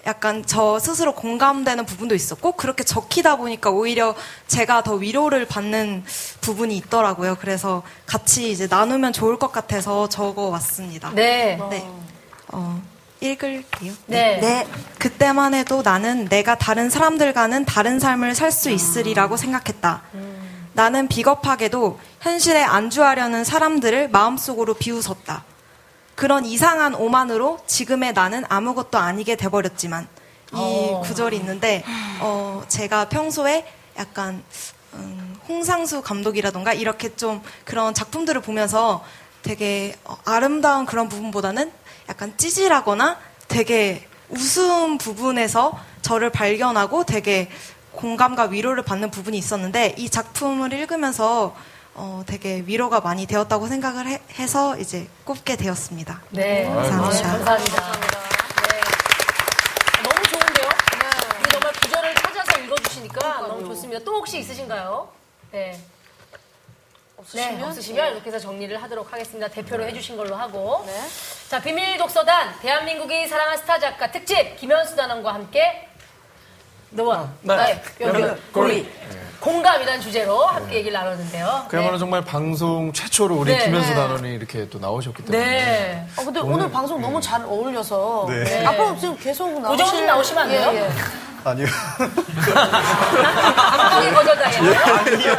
Speaker 8: 약간 저 스스로 공감되는 부분도 있었고 그렇게 적히다 보니까 오히려 제가 더 위로를 받는 부분이 있더라고요. 그래서 같이 이제 나누면 좋을 것 같아서 적어 왔습니다.
Speaker 3: 네.
Speaker 8: 네. 어, 읽을게요.
Speaker 3: 네.
Speaker 8: 그때만 해도 나는 내가 다른 사람들과는 다른 삶을 살 수 있으리라고 생각했다. 나는 비겁하게도 현실에 안주하려는 사람들을 마음속으로 비웃었다. 그런 이상한 오만으로 지금의 나는 아무것도 아니게 돼버렸지만 이
Speaker 3: 어.
Speaker 8: 구절이 있는데 어, 제가 평소에 약간 음, 홍상수 감독이라던가 이렇게 좀 그런 작품들을 보면서 되게 어, 아름다운 그런 부분보다는 약간 찌질하거나 되게 우스운 부분에서 저를 발견하고 되게 공감과 위로를 받는 부분이 있었는데 이 작품을 읽으면서 어, 되게 위로가 많이 되었다고 생각을 해, 서 이제 꼽게 되었습니다.
Speaker 3: 네.
Speaker 8: 감사합니다.
Speaker 3: 아, 감사합니다. 네. 너무 좋은데요? 우리 정말 구절을 찾아서 읽어주시니까 너무 좋습니다. 또 혹시 있으신가요? 네.
Speaker 2: 없으시면?
Speaker 3: 네, 없으시면 이렇게 해서 정리를 하도록 하겠습니다. 대표로 해주신 걸로 하고.
Speaker 2: 네.
Speaker 3: 자, 비밀 독서단, 대한민국이 사랑한 스타 작가 특집, 김현수 단원과 함께, 너와,
Speaker 1: 네.
Speaker 3: 여기,
Speaker 1: 고리.
Speaker 3: 공감이라는 주제로 함께 얘기를 나눴는데요.
Speaker 1: 그야말로 정말 방송 최초로 우리
Speaker 3: 네.
Speaker 1: 김현수
Speaker 3: 네.
Speaker 1: 단원이 이렇게 또 나오셨기 때문에
Speaker 3: 네.
Speaker 2: 어, 근데 오늘, 방송 너무 잘 어울려서.
Speaker 4: 네.
Speaker 3: 네.
Speaker 2: 앞으로 지금 계속 나오실
Speaker 3: 고정님 나오시면 안 돼요?
Speaker 2: 예, 예.
Speaker 4: 아니요.
Speaker 3: 감독이 거절당했네요.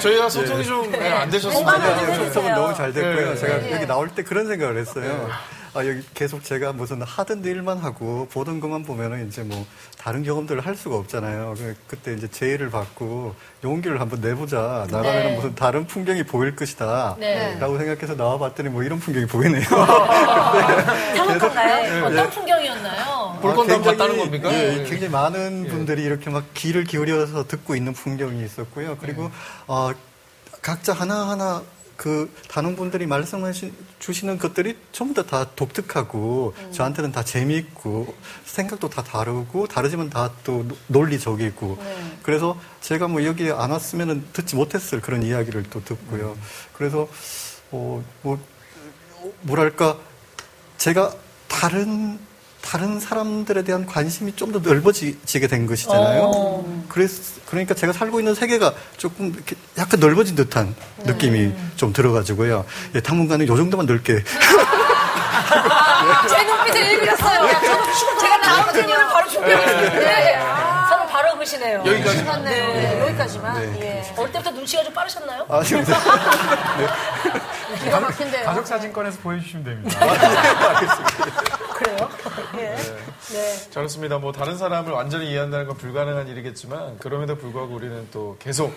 Speaker 1: 저희가 소통이 좀 안 되셨습니다.
Speaker 4: 아니요, 소통은 너무 잘 됐고요.
Speaker 1: 네.
Speaker 4: 제가
Speaker 2: 네.
Speaker 4: 여기 나올 때 그런 생각을 했어요. 아, 여기 계속 제가 무슨 하던 일만 하고 보던 것만 보면은 이제 뭐 다른 경험들을 할 수가 없잖아요. 그- 그때 이제 제의를 받고 용기를 한번 내보자. 나가면
Speaker 3: 네.
Speaker 4: 무슨 다른 풍경이 보일 것이다.
Speaker 3: 네.
Speaker 4: 라고 생각해서 나와봤더니 뭐 이런 풍경이 보이네요.
Speaker 6: 상업한가요?
Speaker 3: 네. 어떤 풍경이었나요?
Speaker 1: 볼 건다
Speaker 4: 굉장히,
Speaker 1: 봤다는 겁니까?
Speaker 4: 예,
Speaker 1: 예.
Speaker 4: 굉장히 많은 분들이 이렇게 막 귀를 기울여서 듣고 있는 풍경이 있었고요. 그리고 어, 각자 하나하나 그 단원분들이 말씀해 주시는 것들이 전부 다, 다 독특하고 저한테는 다 재미있고 생각도 다 다르고 다르지만 다 또 논리적이고. 그래서 제가 뭐 여기에 안 왔으면 듣지 못했을 그런 이야기를 또 듣고요. 그래서 어, 뭐 뭐랄까 제가 다른 다른 사람들에 대한 관심이 좀 더 넓어지게 된 것이잖아요. 그래서 그러니까 제가 살고 있는 세계가 조금 이렇게 약간 넓어진 듯한 느낌이 좀 들어가지고요. 예, 당분간은 요 정도만 넓게.
Speaker 3: 제 눈빛을 읽으셨어요. 제가 다음 질문을 바로 있 네. 그시네요.
Speaker 1: 여기까지.
Speaker 2: 맞네요. 네, 여기까지만. 예.
Speaker 3: 어릴 때부터 눈치가 좀 빠르셨나요?
Speaker 4: 아, 지금
Speaker 2: 기가 막힌데요.
Speaker 5: 가족 사진 꺼내서 보여주시면 됩니다.
Speaker 3: 그래요? 예. 네.
Speaker 1: 저렇습니다. 뭐 다른 사람을 완전히 이해한다는 건 불가능한 일이겠지만 그럼에도 불구하고 우리는 또 계속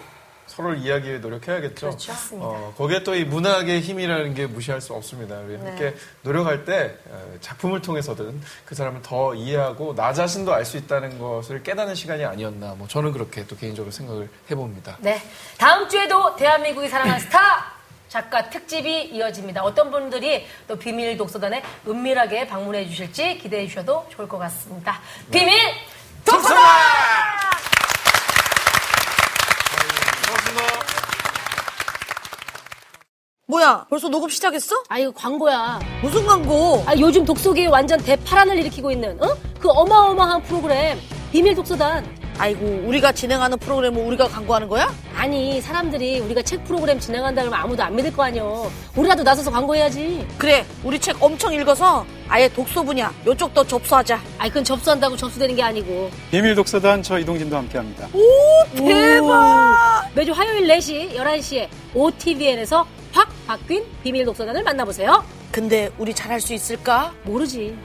Speaker 1: 서로를 위해 노력해야겠죠.
Speaker 3: 그렇죠.
Speaker 1: 어, 거기에 또 이 문학의 힘이라는 게 무시할 수 없습니다. 우리
Speaker 3: 네.
Speaker 1: 함께 노력할 때 어, 작품을 통해서든 그 사람을 더 이해하고 나 자신도 알 수 있다는 것을 깨닫는 시간이 아니었나. 뭐 저는 그렇게 또 개인적으로 생각을 해봅니다.
Speaker 3: 네. 다음 주에도 대한민국이 사랑하는 스타 작가 특집이 이어집니다. 어떤 분들이 또 비밀 독서단에 은밀하게 방문해 주실지 기대해 주셔도 좋을 것 같습니다. 비밀 독서단!
Speaker 2: 뭐야? 벌써 녹음 시작했어?
Speaker 3: 아, 이거 광고야.
Speaker 2: 무슨 광고?
Speaker 3: 아, 요즘 독서계에 완전 대파란을 일으키고 있는, 어? 그 어마어마한 프로그램. 비밀 독서단.
Speaker 2: 아이고, 우리가 진행하는 프로그램을 우리가 광고하는 거야?
Speaker 3: 아니, 사람들이 우리가 책 프로그램 진행한다 그러면 아무도 안 믿을 거 아니여. 우리라도 나서서 광고해야지.
Speaker 2: 그래, 우리 책 엄청 읽어서 아예 독서 분야 요쪽도 접수하자.
Speaker 3: 아이, 그건 접수한다고 접수되는 게 아니고.
Speaker 5: 비밀 독서단 저 이동진도 함께합니다.
Speaker 2: 대박!
Speaker 3: 매주 화요일 4시, 11시에 OTVN에서 확 바뀐 비밀 독서단을 만나보세요.
Speaker 2: 근데 우리 잘할 수 있을까?
Speaker 3: 모르지.